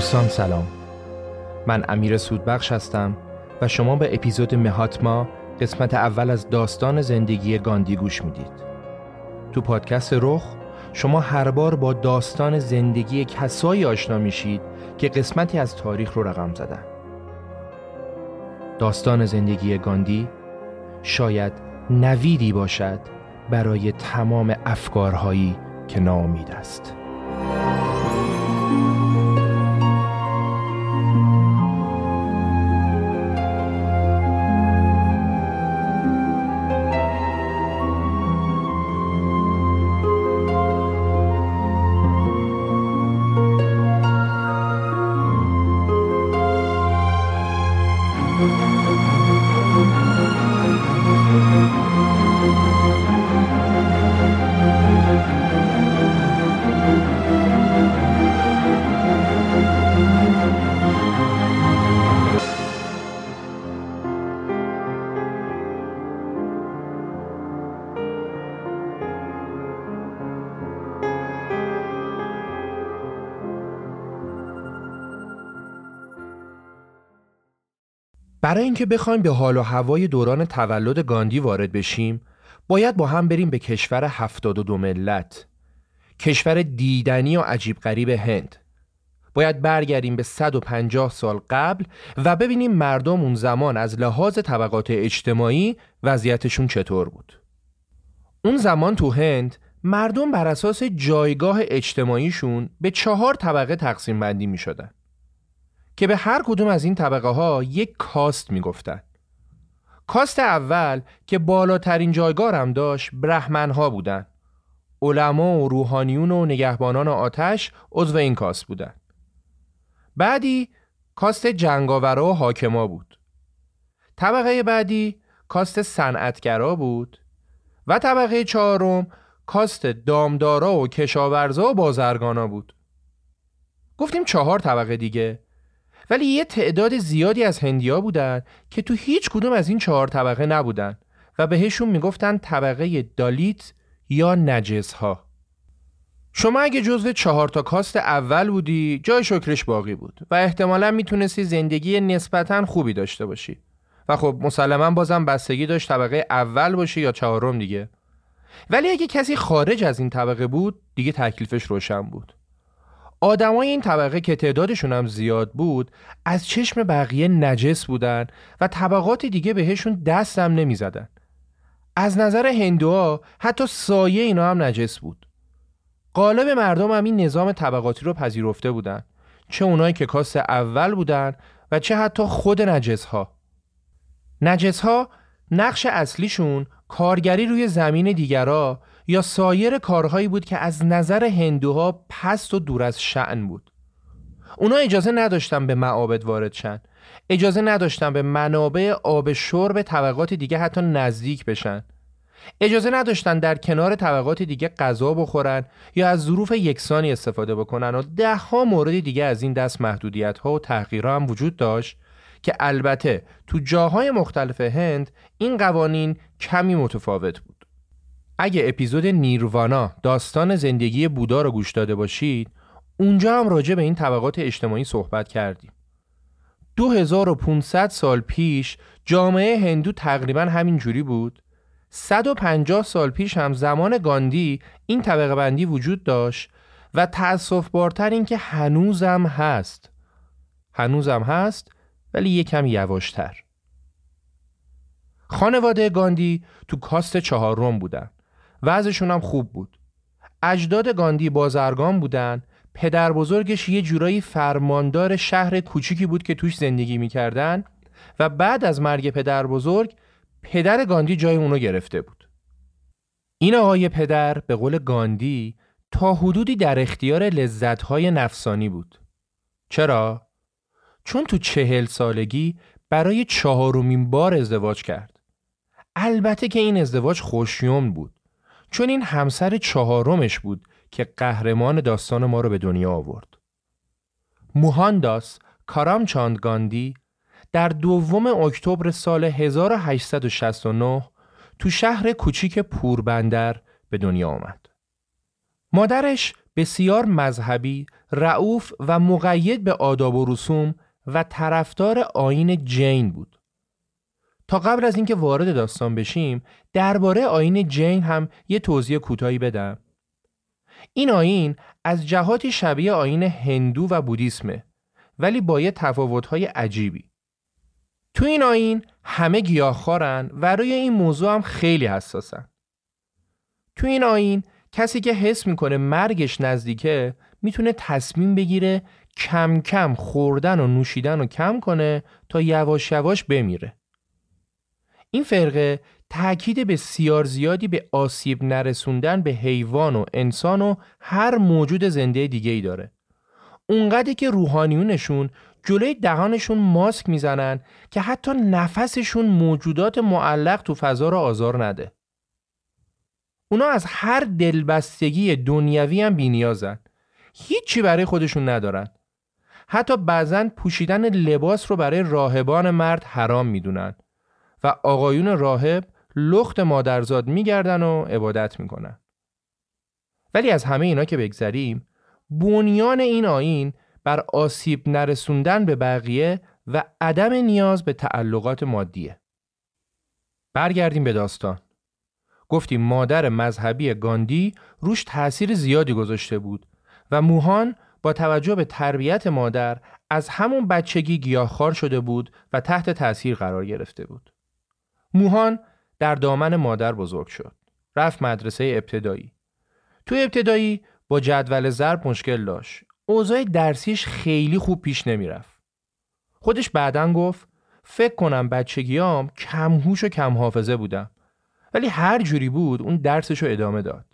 دوستان سلام. من امیر سودبخش هستم و شما به اپیزود مهاتما قسمت اول از داستان زندگی گاندی گوش می‌دید. تو پادکست رخ شما هر بار با داستان زندگی کسایی آشنا میشید که قسمتی از تاریخ رو رقم زدن. داستان زندگی گاندی شاید نویدی باشد برای تمام افکارهایی که ناامید است. برای اینکه بخوایم به حال و هوای دوران تولد گاندی وارد بشیم باید با هم بریم به کشور 72 ملت. کشور دیدنی و عجیب غریب هند. باید برگردیم به 150 سال قبل و ببینیم مردم اون زمان از لحاظ طبقات اجتماعی وضعیتشون چطور بود. اون زمان تو هند مردم بر اساس جایگاه اجتماعیشون به چهار طبقه تقسیم بندی می شدن. که به هر کدوم از این طبقه ها یک کاست می گفتن. کاست اول که بالاترین جایگاه هم داشت برهمن ها بودن. علما و روحانیون و نگهبانان آتش عضو این کاست بودن. بعدی کاست جنگاورا و حاکما بود. طبقه بعدی کاست صنعتگرا بود و طبقه چهارم کاست دامدارا و کشاورزا و بازرگانا بود. گفتیم چهار طبقه دیگه ولی یه تعداد زیادی از هندیا بودن که تو هیچ کدوم از این چهار طبقه نبودن و بهشون می‌گفتن طبقه دالیت یا نجس ها شما اگه جزو چهار تا کاست اول بودی جای شکرش باقی بود و احتمالا می‌تونستی زندگی نسبتا خوبی داشته باشی. و خب مسلما بازم بستگی داشت طبقه اول باشه یا چهارم دیگه. ولی اگه کسی خارج از این طبقه بود دیگه تکلیفش روشن بود. آدمای این طبقه که تعدادشون هم زیاد بود از چشم بقیه نجس بودن و طبقات دیگه بهشون دستم نمی‌زدن. از نظر هندوها حتی سایه اینا هم نجس بود. قالب مردم هم این نظام طبقاتی رو پذیرفته بودن. چه اونایی که کاست اول بودن و چه حتی خود نجس ها نجس ها نقش اصلیشون کارگری روی زمین دیگرا یا سایر کارهایی بود که از نظر هندوها پست و دور از شعن بود. اونا اجازه نداشتن به معابد وارد شن. اجازه نداشتن به منابع آب شرب طبقات دیگه حتی نزدیک بشن. اجازه نداشتن در کنار طبقات دیگه غذا بخورن یا از ظروف یکسانی استفاده بکنن و ده ها مورد دیگه از این دست محدودیت ها و تحقیرها هم وجود داشت که البته تو جاهای مختلف هند این قوانین کمی متفاوت بود. اگه اپیزود نیروانا داستان زندگی بودا رو گوش داده باشید اونجا هم راجع به این طبقات اجتماعی صحبت کردیم. 2500 سال پیش جامعه هندو تقریبا همین جوری بود. 150 سال پیش هم زمان گاندی این طبقه بندی وجود داشت و تأصف بارتر این که هنوزم هست. هنوزم هست ولی یکم یواشتر. خانواده گاندی تو کاست چهارم بودن. وضعشون هم خوب بود. اجداد گاندی بازرگان بودن. پدر بزرگش یه جورایی فرماندار شهر کوچیکی بود که توش زندگی می‌کردن و بعد از مرگ پدر بزرگ پدر گاندی جای اونو گرفته بود. این آقای پدر به قول گاندی تا حدودی در اختیار لذتهای نفسانی بود. چرا؟ چون تو چهل سالگی برای چهارمین بار ازدواج کرد. البته که این ازدواج خوشیوم بود. چون این همسر چهارمش بود که قهرمان داستان ما رو به دنیا آورد. موهانداس کارامچاند گاندی در دوم اکتبر سال 1869 تو شهر کوچیک پوربندر به دنیا آمد. مادرش بسیار مذهبی، رعوف و مقید به آداب و رسوم و طرفدار آین جین بود. تا قبل از اینکه وارد داستان بشیم درباره آین جین هم یه توضیح کوتاهی بدم. این آین از جهاتی شبیه آین هندو و بودیسمه ولی با یه تفاوت‌های عجیبی. تو این آین همه گیاهخوارن و روی این موضوع هم خیلی حساسن. تو این آین کسی که حس می‌کنه مرگش نزدیکه می‌تونه تصمیم بگیره کم کم خوردن و نوشیدن رو کم کنه تا یواش یواش بمیره. این فرقه تاکید بسیار زیادی به آسیب نرسوندن به حیوان و انسان و هر موجود زنده دیگه ای داره. اونقدری که روحانیونشون جلوی دهانشون ماسک می‌زنن که حتی نفسشون موجودات معلق تو فضا را آزار نده. اونا از هر دلبستگی دنیوی هم بینیازن. هیچی برای خودشون ندارن. حتی بعضا پوشیدن لباس رو برای راهبان مرد حرام می‌دونن و آقایون راهب لخت مادرزاد میگردن و عبادت می‌کنن. ولی از همه اینا که بگذریم بنیان این آین بر آسیب نرسوندن به بقیه و عدم نیاز به تعلقات مادیه. برگردیم به داستان. گفتیم مادر مذهبی گاندی روش تأثیر زیادی گذاشته بود و موهان با توجه به تربیت مادر از همون بچگی گیاهخوار شده بود و تحت تأثیر قرار گرفته بود. موهان در دامن مادر بزرگ شد. رفت مدرسه ابتدایی. تو ابتدایی با جدول ضرب مشکل داشت. اوضاع درسیش خیلی خوب پیش نمی‌رفت. خودش بعدا گفت فکر کنم بچگیام کمهوش و کم حافظه بودم. ولی هر جوری بود اون درسشو ادامه داد.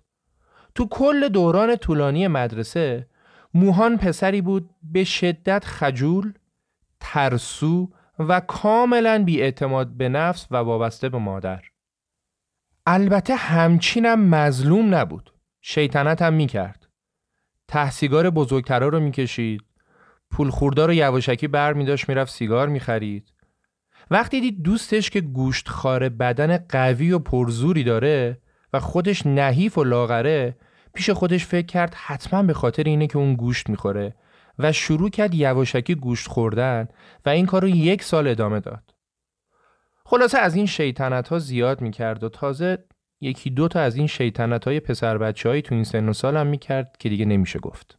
تو کل دوران طولانی مدرسه موهان پسری بود به شدت خجول، ترسو و کاملا بیاعتماد به نفس و وابسته به مادر. البته همچینم مظلوم نبود. شیطنت هم می‌کرد. تحسیگار بزرگترا رو می‌کشید. پول خوردار رو یواشکی بر میداشت می‌رفت سیگار می‌خرید. وقتی دید دوستش که گوشت خار بدن قوی و پرزوری داره و خودش نحیف و لاغره پیش خودش فکر کرد حتما به خاطر اینه که اون گوشت می‌خوره. و شروع کرد یواشکی گوشت خوردن و این کار رو یک سال ادامه داد خلاصه از این شیطنت ها زیاد می‌کرد و تازه یکی دو تا از این شیطنت های پسر بچه های تو این سن و سال هم می‌کرد که دیگه نمیشه گفت.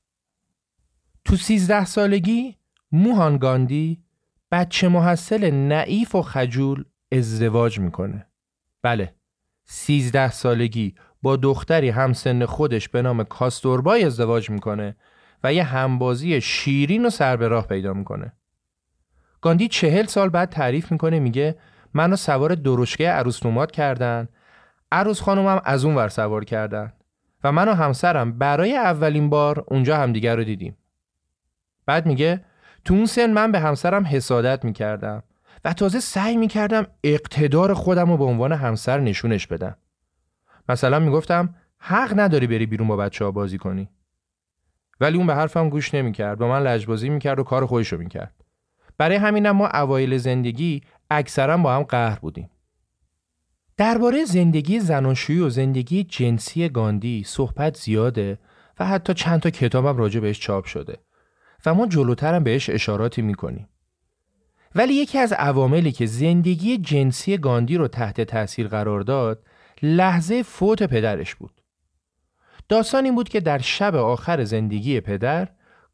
تو سیزده سالگی موهان گاندی بچه محصل نعیف و خجول ازدواج می‌کنه. بله سیزده سالگی با دختری همسن خودش به نام کاستوربای ازدواج می‌کنه و یه همبازی شیرین و سر به راه پیدا می‌کنه. گاندی چهل سال بعد تعریف می‌کنه میگه منو سوار درشکه عروس نوماد کردن. عروس خانومم از اون ور سوار کردن. و من و همسرم برای اولین بار اونجا همدیگر رو دیدیم. بعد میگه تو اون سن من به همسرم حسادت می‌کردم و تازه سعی می‌کردم اقتدار خودم رو به عنوان همسر نشونش بدم. مثلا می‌گفتم حق نداری بری بیرون با بچه ها بازی کنی. ولی اون به حرفم گوش نمی‌کرد با من لجبازی می‌کرد و کار خودش رو می‌کرد برای همینم ما اوایل زندگی اکثرا با هم قهر بودیم درباره زندگی زناشویی و زندگی جنسی گاندی صحبت زیاده و حتی چند تا کتابم راجع بهش چاپ شده و ما جلوترم بهش اشاراتی می‌کنیم. ولی یکی از عواملی که زندگی جنسی گاندی رو تحت تاثیر قرار داد لحظه فوت پدرش بود. داستان این بود که در شب آخر زندگی پدر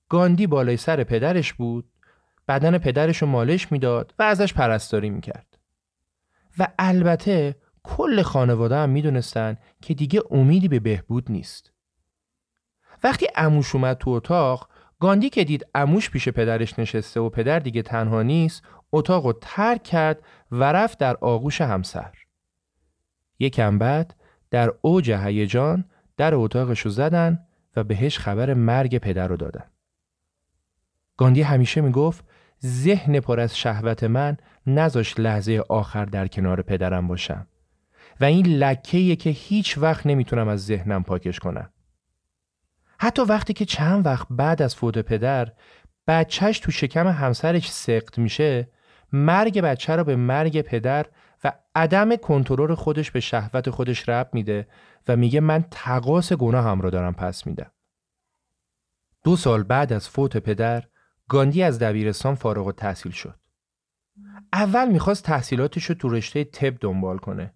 گاندی بالای سر پدرش بود بدن پدرش رو مالش می‌داد و ازش پرستاری می‌کرد. و البته کل خانواده هم می‌دونستن که دیگه امیدی به بهبود نیست. وقتی اموش اومد تو اتاق گاندی که دید اموش پیش پدرش نشسته و پدر دیگه تنها نیست اتاق رو ترک کرد و رفت در آغوش همسر. یکم بعد در اوج هیجان در اتاقش رو زدن و بهش خبر مرگ پدر رو دادن. گاندی همیشه می‌گفت ذهن پر از شهوت من نذاش لحظه آخر در کنار پدرم باشم. و این لکه که هیچ وقت نمی‌تونم از ذهنم پاکش کنم. حتی وقتی که چند وقت بعد از فوت پدر بچهش تو شکم همسرش سقط میشه مرگ بچه رو به مرگ پدر و عدم کنترل خودش به شهوت خودش رب میده و میگه من تقاس گناه هم رو دارم پس میدم. دو سال بعد از فوت پدر گاندی از دبیرستان فارغ التحصیل شد. اول می‌خواست تحصیلاتش رو تو رشته تب دنبال کنه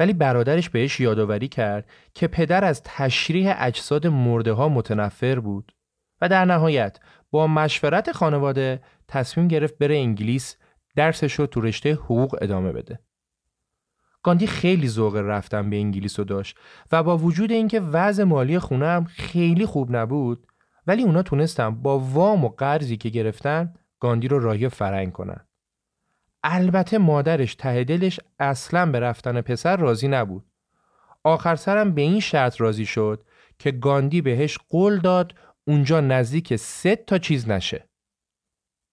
ولی برادرش بهش یادآوری کرد که پدر از تشریح اجساد مرده ها متنفر بود و در نهایت با مشورت خانواده تصمیم گرفت بره انگلیس درسش رو تو رشته حقوق ادامه بده. گاندی خیلی ذوق رفتن به انگلیس رو داشت و با وجود اینکه وضع مالی خونه هم خیلی خوب نبود ولی اونا تونستن با وام و قرضی که گرفتن گاندی رو راهی فرنگ کنن. البته مادرش ته دلش اصلا به رفتن پسر راضی نبود. آخر سرم به این شرط راضی شد که گاندی بهش قول داد اونجا نزدیک سه تا چیز نشه.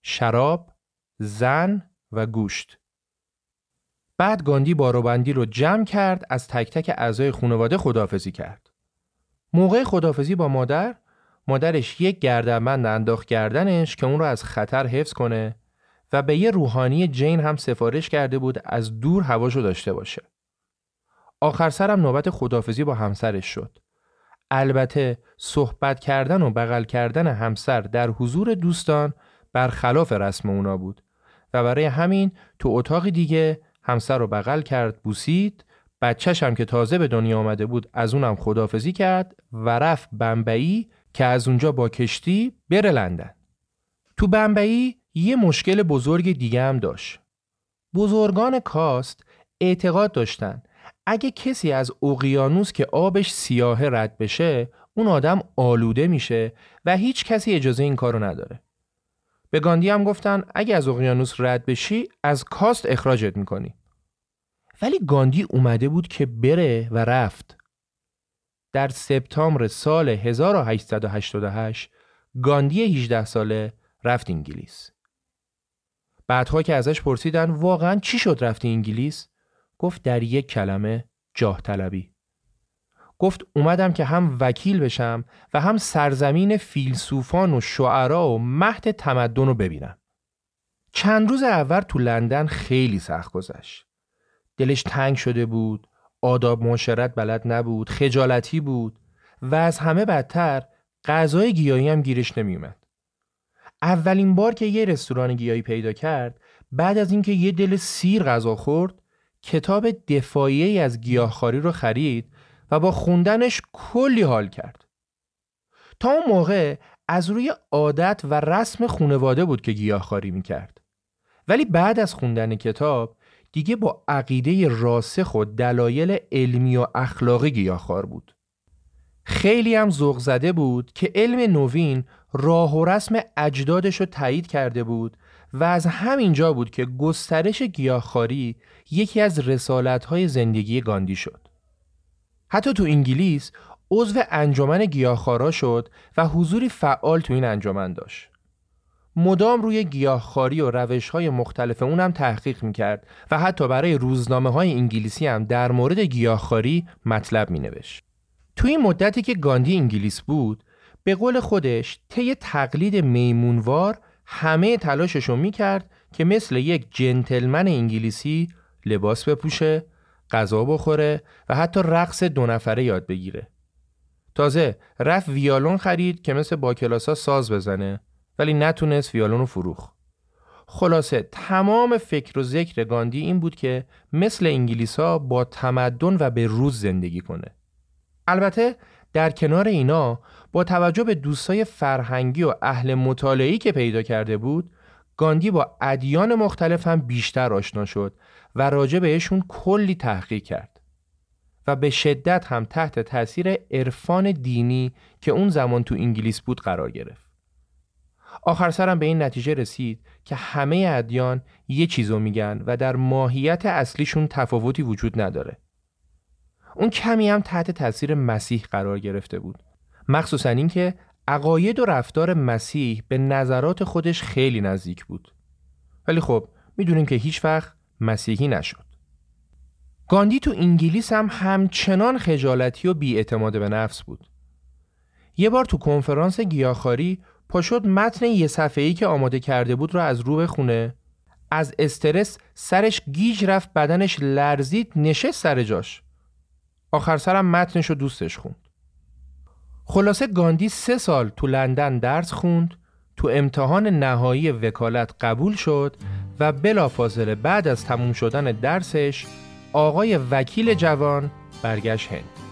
شراب، زن و گوشت. بعد گاندی باروبندی رو جمع کرد از تک تک اعضای خانواده خدافزی کرد. موقع خدافزی با مادر مادرش یک گردنبند انداخت گردنش که اون رو از خطر حفظ کنه و به یه روحانی جین هم سفارش کرده بود از دور هواشو داشته باشه. آخر سرم نوبت خدافزی با همسرش شد. البته صحبت کردن و بغل کردن همسر در حضور دوستان برخلاف رسم اونا بود و برای همین تو اتاق دیگه همسر رو بغل کرد بوسید بچهش هم که تازه به دنیا آمده بود از اونم خدافزی کرد و رفت بمبئی که از اونجا با کشتی بره لندن. تو بمبئی یه مشکل بزرگ دیگه هم داشت. بزرگان کاست اعتقاد داشتن اگه کسی از اقیانوس که آبش سیاه رد بشه اون آدم آلوده میشه و هیچ کسی اجازه این کارو نداره. به گاندی هم گفتن اگه از اقیانوس رد بشی از کاست اخراجت می‌کنی. ولی گاندی اومده بود که بره و رفت. در سپتامبر سال 1888 گاندی 18 ساله رفت انگلیس. بعدها که ازش پرسیدن واقعا چی شد رفتی انگلیس؟ گفت در یک کلمه جاه طلبی. گفت اومدم که هم وکیل بشم و هم سرزمین فیلسوفان و شعرا و مهد تمدن رو ببینم. چند روز اول تو لندن خیلی سخت گذشت. دلش تنگ شده بود، آداب معاشرت بلد نبود، خجالتی بود و از همه بدتر غذای گیاهی هم گیرش نمیومد. اولین بار که یه رستوران گیاهی پیدا کرد بعد از اینکه یه دل سیر غذا خورد کتاب دفاعی از گیاهخواری رو خرید و با خوندنش کلی حال کرد. تا اون موقع از روی عادت و رسم خونواده بود که گیاهخواری می‌کرد. ولی بعد از خوندن کتاب دیگه با عقیده راسخ و دلایل علمی و اخلاقی گیاهخوار بود. خیلی هم ذوق زده بود که علم نوین راه و رسم اجدادش رو تایید کرده بود و از همینجا بود که گسترش گیاهخواری یکی از رسالت‌های زندگی گاندی شد. حتی تو انگلیس عضو انجمن گیاهخوارا شد و حضوری فعال تو این انجمن داشت. مدام روی گیاهخواری و روش‌های مختلف اونم تحقیق می‌کرد و حتی برای روزنامه های انگلیسی هم در مورد گیاهخواری مطلب مینوشت. تو این مدتی که گاندی انگلیس بود به قول خودش طی تقلید میمونوار همه تلاششو می‌کرد که مثل یک جنتلمن انگلیسی لباس بپوشه، غذا بخوره و حتی رقص دو نفره یاد بگیره. تازه رفت ویالون خرید که مثل با کلاسا ساز بزنه ولی نتونست ویالون رو فروخ. خلاصه تمام فکر و ذکر گاندی این بود که مثل انگلیسا با تمدن و به روز زندگی کنه. البته در کنار اینا با توجه به دوستای فرهنگی و اهل مطالعی که پیدا کرده بود گاندی با ادیان مختلف هم بیشتر آشنا شد و راجع بهشون کلی تحقیق کرد و به شدت هم تحت تاثیر عرفان دینی که اون زمان تو انگلیس بود قرار گرفت. آخر سرم به این نتیجه رسید که همه ادیان یه چیزو میگن و در ماهیت اصلیشون تفاوتی وجود نداره. اون کمی هم تحت تاثیر مسیح قرار گرفته بود. مخصوصا اینکه عقاید و رفتار مسیح به نظرات خودش خیلی نزدیک بود. ولی خب می‌دونیم که هیچ وقت مسیحی نشد. گاندی تو انگلیس هم همچنان خجالتی و بیاعتماد به نفس بود. یه بار تو کنفرانس گیاهخواری پاشد متن یه صفحه‌ای که آماده کرده بود رو از رو بخونه. از استرس سرش گیج رفت بدنش لرزید نشست سر جاش. آخر سرم متنش رو دوستش خوند. خلاصه گاندی سه سال تو لندن درس خوند تو امتحان نهایی وکالت قبول شد و بلافاصله بعد از تموم شدن درسش آقای وکیل جوان برگشت هند.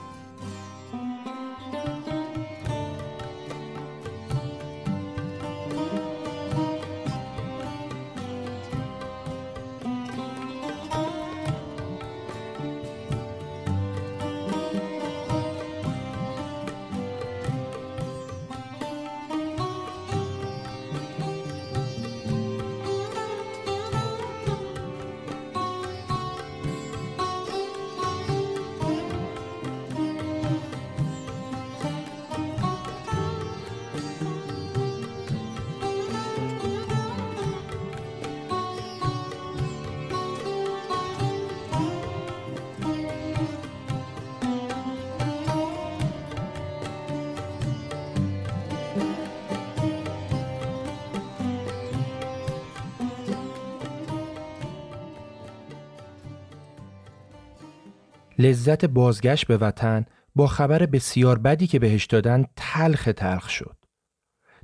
لذت بازگشت به وطن با خبر بسیار بدی که بهش دادن تلخ تلخ شد.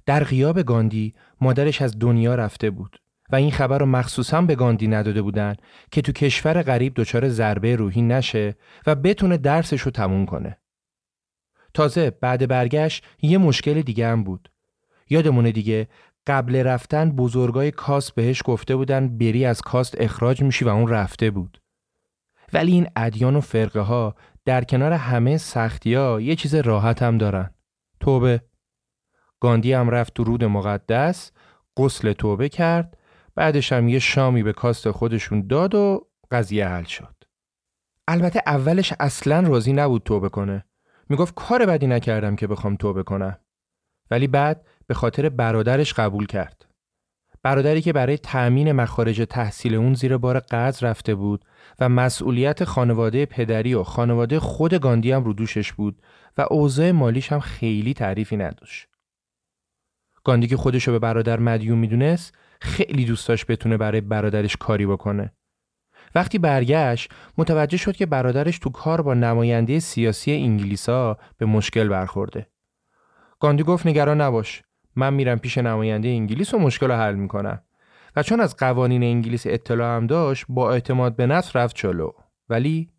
در غیاب گاندی مادرش از دنیا رفته بود و این خبر رو مخصوصا به گاندی نداده بودن که تو کشور غریب دچار ضربه روحی نشه و بتونه درسش رو تموم کنه. تازه بعد برگشت یه مشکل دیگه هم بود. یادمونه دیگه قبل رفتن بزرگای کاست بهش گفته بودن بری از کاست اخراج میشی و اون رفته بود. ولی این ادیان و فرقه ها در کنار همه سختی ها یه چیز راحت هم دارن. توبه. گاندی هم رفت تو رود مقدس غسل توبه کرد بعدش هم یه شامی به کاست خودشون داد و قضیه حل شد. البته اولش اصلا راضی نبود توبه کنه. می‌گفت کار بدی نکردم که بخوام توبه کنم. ولی بعد به خاطر برادرش قبول کرد. برادری که برای تأمین مخارج تحصیل اون زیر بار قرض رفته بود و مسئولیت خانواده پدری و خانواده خود گاندی هم رو دوشش بود و اوضاع مالیش هم خیلی تعریفی نداشت. گاندی که خودشو به برادر مدیون می‌دونست خیلی دوست بتونه برای برادرش کاری بکنه. وقتی برگشت متوجه شد که برادرش تو کار با نماینده سیاسی انگلیسا به مشکل برخورده. گاندی گفت نگران نباش من میرم پیش نماینده انگلیس و مشکل رو حل می‌کنم و چون از قوانین انگلیس اطلاع هم داشت با اعتماد به نفس رفت جلو. ولی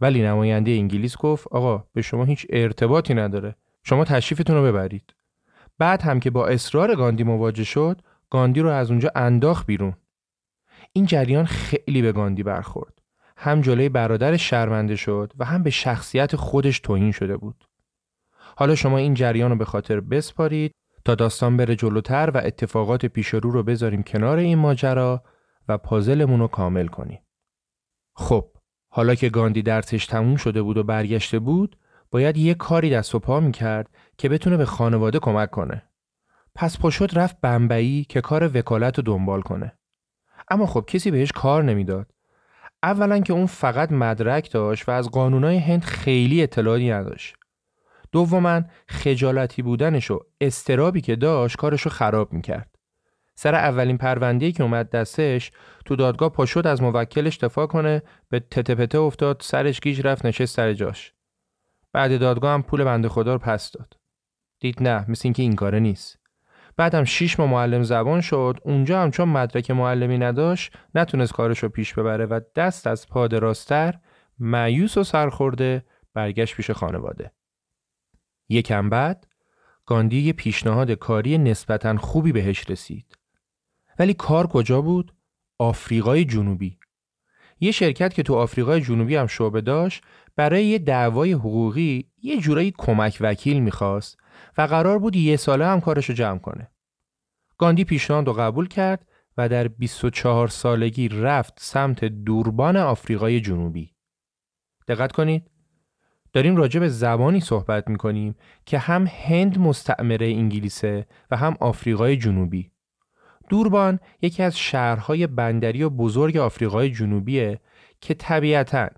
ولی نماینده انگلیس گفت آقا به شما هیچ ارتباطی نداره. شما تشریفتون رو ببرید. بعد هم که با اصرار گاندی مواجه شد گاندی رو از اونجا انداخت بیرون. این جریان خیلی به گاندی برخورد. هم جلوی برادرش شرمنده شد و هم به شخصیت خودش توهین شده بود. حالا شما این جریان رو به خاطر بسپارید تا داستان بره جلوتر و اتفاقات پیش رو رو بذاریم کنار این ماجرا و پازلمون رو کامل کنیم. خب حالا که گاندی درسش تموم شده بود و برگشته بود باید یه کاری دست و پا می‌کرد که بتونه به خانواده کمک کنه. پس پاشد رفت بمبئی که کار وکالت رو دنبال کنه. اما خب کسی بهش کار نمی‌داد. اولا که اون فقط مدرک داشت و از قانونای هند خیلی اطلاعی نداشت. دوما خجالتی بودنش و استرابی که داشت کارش رو خراب می‌کرد. سر اولین پرونده که اومد دستش تو دادگاه پاشد از موکلش دفاع کنه به تته افتاد سرش گیج رفت نشست سر جاش. بعد دادگاه هم پول بنده خدا رو پس داد. دید نه مثل اینکه این کاره نیست. بعدم شیش ماه معلم زبان شد اونجا هم چون مدرک معلمی نداشت نتونست کارش رو پیش ببره و دست از پا راستر معیوس و سرخورده برگشت پیش خانواده. یکم بعد گاندی پیشنهاد کاری نسبتا خوبی بهش رسید ولی کار کجا بود؟ آفریقای جنوبی یه شرکت که تو آفریقای جنوبی هم شعبه داشت برای یه دعوای حقوقی یه جورایی کمک وکیل می‌خواست و قرار بود یه ساله هم کارشو جمع کنه. گاندی پیشنهاد رو قبول کرد و در 24 سالگی رفت سمت دوربان آفریقای جنوبی. دقت کنید داریم راجع به زبانی صحبت می‌کنیم که هم هند مستعمره انگلیسه و هم آفریقای جنوبی. دوربان یکی از شهرهای بندری و بزرگ آفریقای جنوبیه که طبیعتاً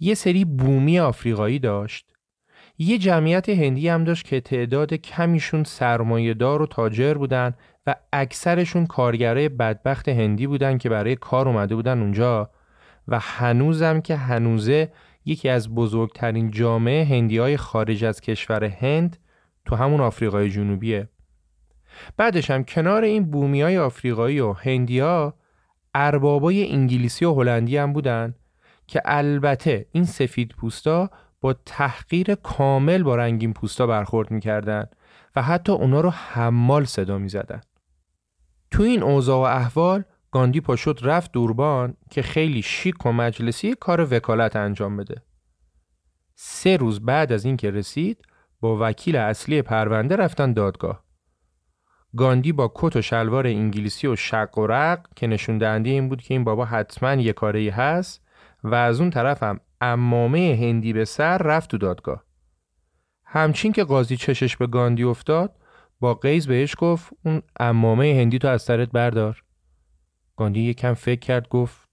یه سری بومی آفریقایی داشت یه جمعیت هندی هم داشت که تعداد کمیشون دار و تاجر بودن و اکثرشون کارگرای بدبخت هندی بودن که برای کار اومده بودن اونجا و هنوزم که هنوزه یکی از بزرگترین جامعه هندی های خارج از کشور هند تو همون آفریقای جنوبیه بعدش هم کنار این بومی های آفریقایی و هندی ها اربابای انگلیسی و هلندی هم بودن که البته این سفید پوستا با تحقیر کامل با رنگین پوستا برخورد می‌کردن و حتی اونا رو حمال صدا می‌زدن. تو این اوضاع و احوال گاندی پاشد رفت دوربان که خیلی شیک و مجلسی کار وکالت انجام بده. سه روز بعد از اینکه رسید با وکیل اصلی پرونده رفتن دادگاه. گاندی با کت و شلوار انگلیسی و شق و رق که نشون دهنده این بود که این بابا حتما یه کاری هست و از اون طرفم امامه هندی به سر رفت تو دادگاه همچین که قاضی چشش به گاندی افتاد با قیز بهش گفت اون امامه هندی تو از سرت بردار گاندی یکم فکر کرد گفت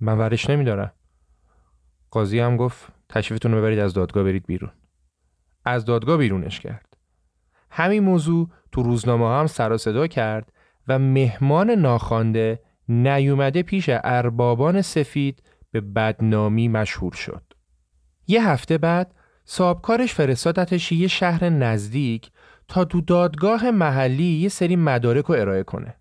من ورش نمیدارم قاضی هم گفت تشریفتون رو ببرید از دادگاه برید بیرون از دادگاه بیرونش کرد همین موضوع تو روزنامه هم سر صدا کرد و مهمان ناخوانده نیومده پیش اربابان سفید به بدنامی مشهور شد. یه هفته بعد صابکارش فرستادتش یه شهر نزدیک تا دو دادگاه محلی یه سری مدارک رو ارائه کنه.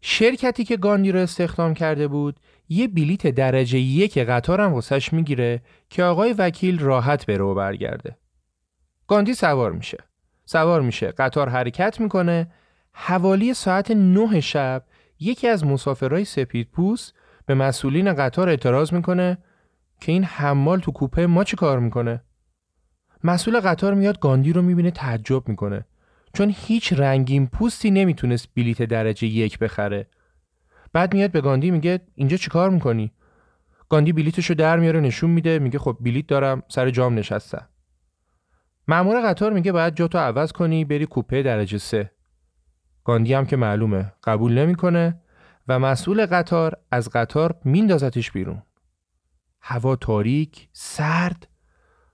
شرکتی که گاندی رو استخدام کرده بود یه بلیت درجه یک قطار هم واسش می‌گیره که آقای وکیل راحت بره و برگرده. گاندی سوار میشه. سوار میشه. قطار حرکت می‌کنه. حوالی ساعت نه شب یکی از مسافرهای سپید پوست به مسئولین قطار اعتراض می‌کنه که این حمال تو کوپه ما چی کار می‌کنه مسئول قطار میاد گاندی رو می‌بینه تعجب می‌کنه چون هیچ رنگین پوستی نمی‌تونست بلیت درجه یک بخره. بعد میاد به گاندی میگه اینجا چیکار می‌کنی؟ گاندی بلیتشو در میاره نشون میده میگه خب بلیت دارم سر جام نشستم. مأمور قطار میگه باید جاتو عوض کنی بری کوپه درجه سه. گاندی هم که معلومه قبول نمی‌کنه و مسئول قطار از قطار میندازتش بیرون. هوا تاریک سرد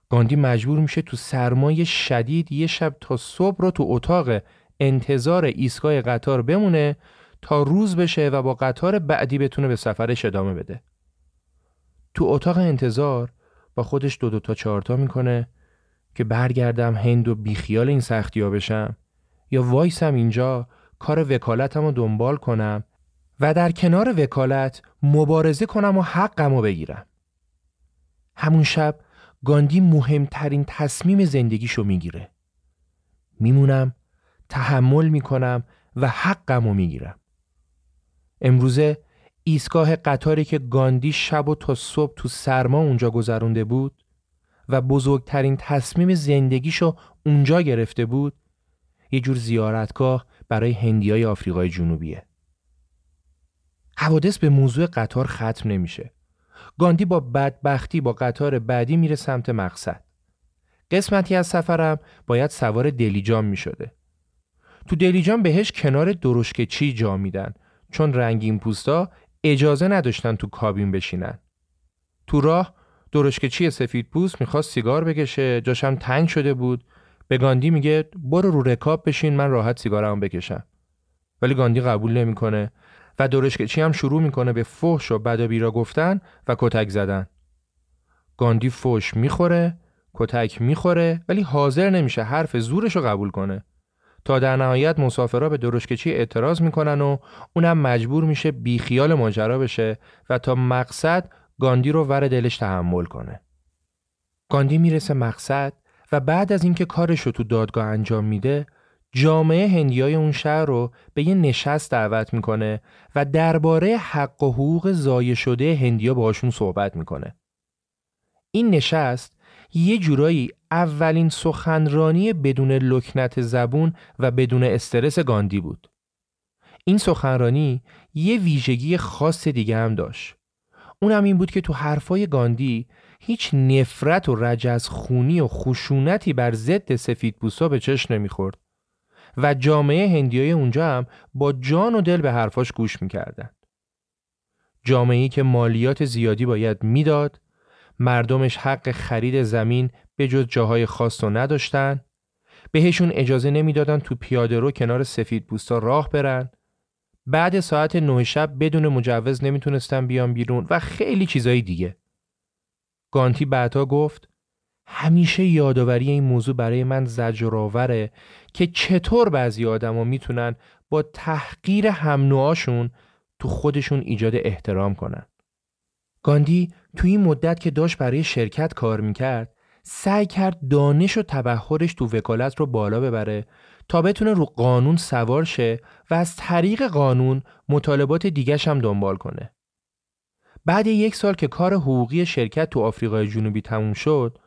گاندی مجبور میشه تو سرمایه شدید یه شب تا صبح رو تو اتاق انتظار ایستگاه قطار بمونه تا روز بشه و با قطار بعدی بتونه به سفرش ادامه بده تو اتاق انتظار با خودش دو دو تا چهارتا می‌کنه که برگردم هند و بیخیال این سختی ها بشم یا وایسم اینجا کار وکالتم رو دنبال کنم و در کنار وکالت مبارزه کنم و حقم رو بگیرم. همون شب گاندی مهمترین تصمیم زندگیشو می‌گیره. میمونم، تحمل می‌کنم و حقم رو می‌گیرم. امروزه ایستگاه قطاری که گاندی شب و تا صبح تو سرما اونجا گذرونده بود و بزرگترین تصمیم زندگیشو اونجا گرفته بود یه جور زیارتگاه برای هندیای آفریقای جنوبیه. حوادث به موضوع قطار ختم نمیشه. گاندی با بدبختی با قطار بعدی میره سمت مقصد. قسمتی از سفرم باید سوار دلیجان می شده. تو دلیجان بهش کنار درشکچی جا میدن چون رنگین پوستا اجازه نداشتن تو کابین بشینن. تو راه درشکچی سفید پوست می‌خواست سیگار بکشه جاشم تنگ شده بود به گاندی میگه برو رو رکاب بشین من راحت سیگارمو بکشم ولی گاندی قبول نمی‌کنه و درشکچی هم شروع می‌کنه به فحش و بد و بیرا گفتن و کتک زدن گاندی فحش می‌خوره کتک می‌خوره ولی حاضر نمیشه حرف زورش رو قبول کنه تا در نهایت مسافرها به درشکچی اعتراض می‌کنن و اونم مجبور میشه بیخیال ماجرا بشه و تا مقصد گاندی رو ور دلش تحمل کنه. گاندی می‌رسه مقصد و بعد از اینکه کارش رو تو دادگاه انجام میده جامعه هندیای اون شهر رو به یه نشست دعوت می‌کنه و درباره حق و حقوق ضایع شده هندیا باشون صحبت می‌کنه. این نشست یه جورایی اولین سخنرانی بدون لکنت زبون و بدون استرس گاندی بود. این سخنرانی یه ویژگی خاص دیگه هم داشت. اونم این بود که تو حرفای گاندی هیچ نفرت و رجز خونی و خشونتی بر ضد سفید بوسا به چشم نمی‌خورد و جامعه هندیای اونجا هم با جان و دل به حرفاش گوش می‌کردن. جامعه‌ای که مالیات زیادی باید می‌داد، مردمش حق خرید زمین به جز جاهای خاص رو نداشتن، بهشون اجازه نمی‌دادن تو پیاده رو کنار سفید بوستا راه برن بعد ساعت نه شب بدون مجوز نمی‌تونستم بیام بیرون و خیلی چیزایی دیگه. گانتی بعدها گفت همیشه یادآوری این موضوع برای من زجرآوره که چطور بعضی آدما می‌تونن با تحقیر هم تو خودشون ایجاد احترام کنن. گاندی تو این مدت که داشت برای شرکت کار می‌کرد سعی کرد دانش و تبهرش تو وکالت رو بالا ببره تا بتونه رو قانون سوار شه و از طریق قانون مطالبات دیگش هم دنبال کنه. بعد یک سال که کار حقوقی شرکت تو آفریقای جنوبی تموم شد،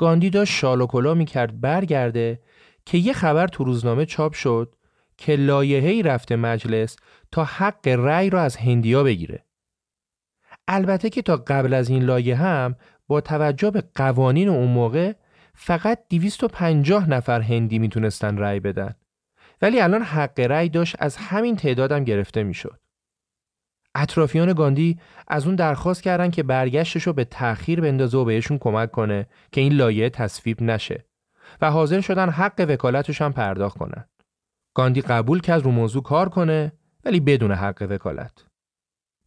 گاندی داشت شال و کلا می‌کرد برگرده که یه خبر تو روزنامه چاپ شد که لایحه‌ای رفته مجلس تا حق رأی را از هندیا بگیره. البته که تا قبل از این لایه هم با توجه به قوانین اون موقع فقط 250 نفر هندی می‌تونستن رأی بدن ولی الان حق رأی داشت از همین تعدادم گرفته می‌شد اطرافیان گاندی از اون درخواست کردن که برگشتش رو به تأخیر بندازه و بهشون کمک کنه که این لایه تصویب نشه و حاضر شدن حق وکالتش هم پرداخت کنن. گاندی قبول کرد رو موضوع کار کنه ولی بدون حق وکالت.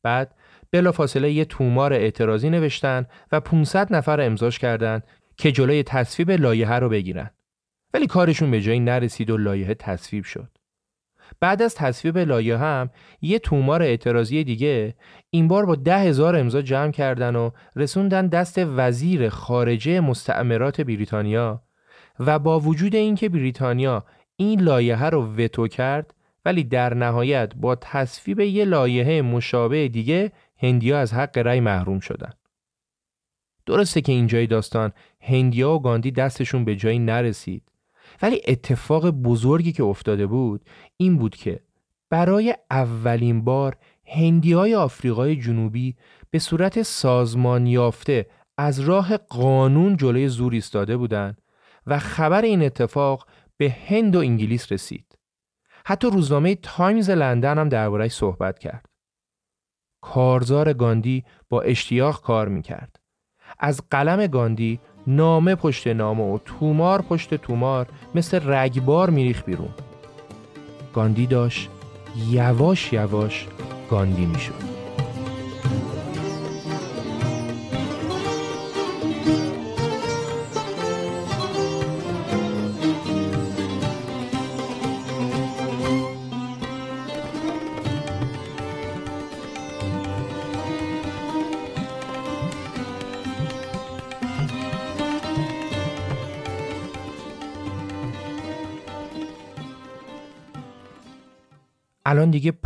بعد بلافاصله یه تومار اعتراضی نوشتن و 500 نفر امضاش کردند که جلوی تصویب لایحه رو بگیرن ولی کارشون به جایی نرسید و لایحه تصویب شد بعد از تصویب لایحه هم یه تومار اعتراضی دیگه این بار با ده هزار امضا جمع کردن و رسوندن دست وزیر خارجه مستعمرات بریتانیا و با وجود اینکه بریتانیا این لایحه رو وتو کرد ولی در نهایت با تصویب یه لایحه مشابه دیگه هندیا از حق رأی محروم شدند. درسته که اینجای داستان هندیا و گاندی دستشون به جایی نرسید ولی اتفاق بزرگی که افتاده بود این بود که برای اولین بار هندیای آفریقای جنوبی به صورت سازمان یافته از راه قانون جلوی زور ایستاده بودند و خبر این اتفاق به هند و انگلیس رسید. حتی روزنامه تایمز لندن هم دربارهش صحبت کرد. کارزار گاندی با اشتیاق کار می‌کرد. از قلم گاندی نامه پشت نامه و تومار پشت تومار مثل رگبار میریخ بیرون گاندی داشت یواش یواش گاندی می‌شد.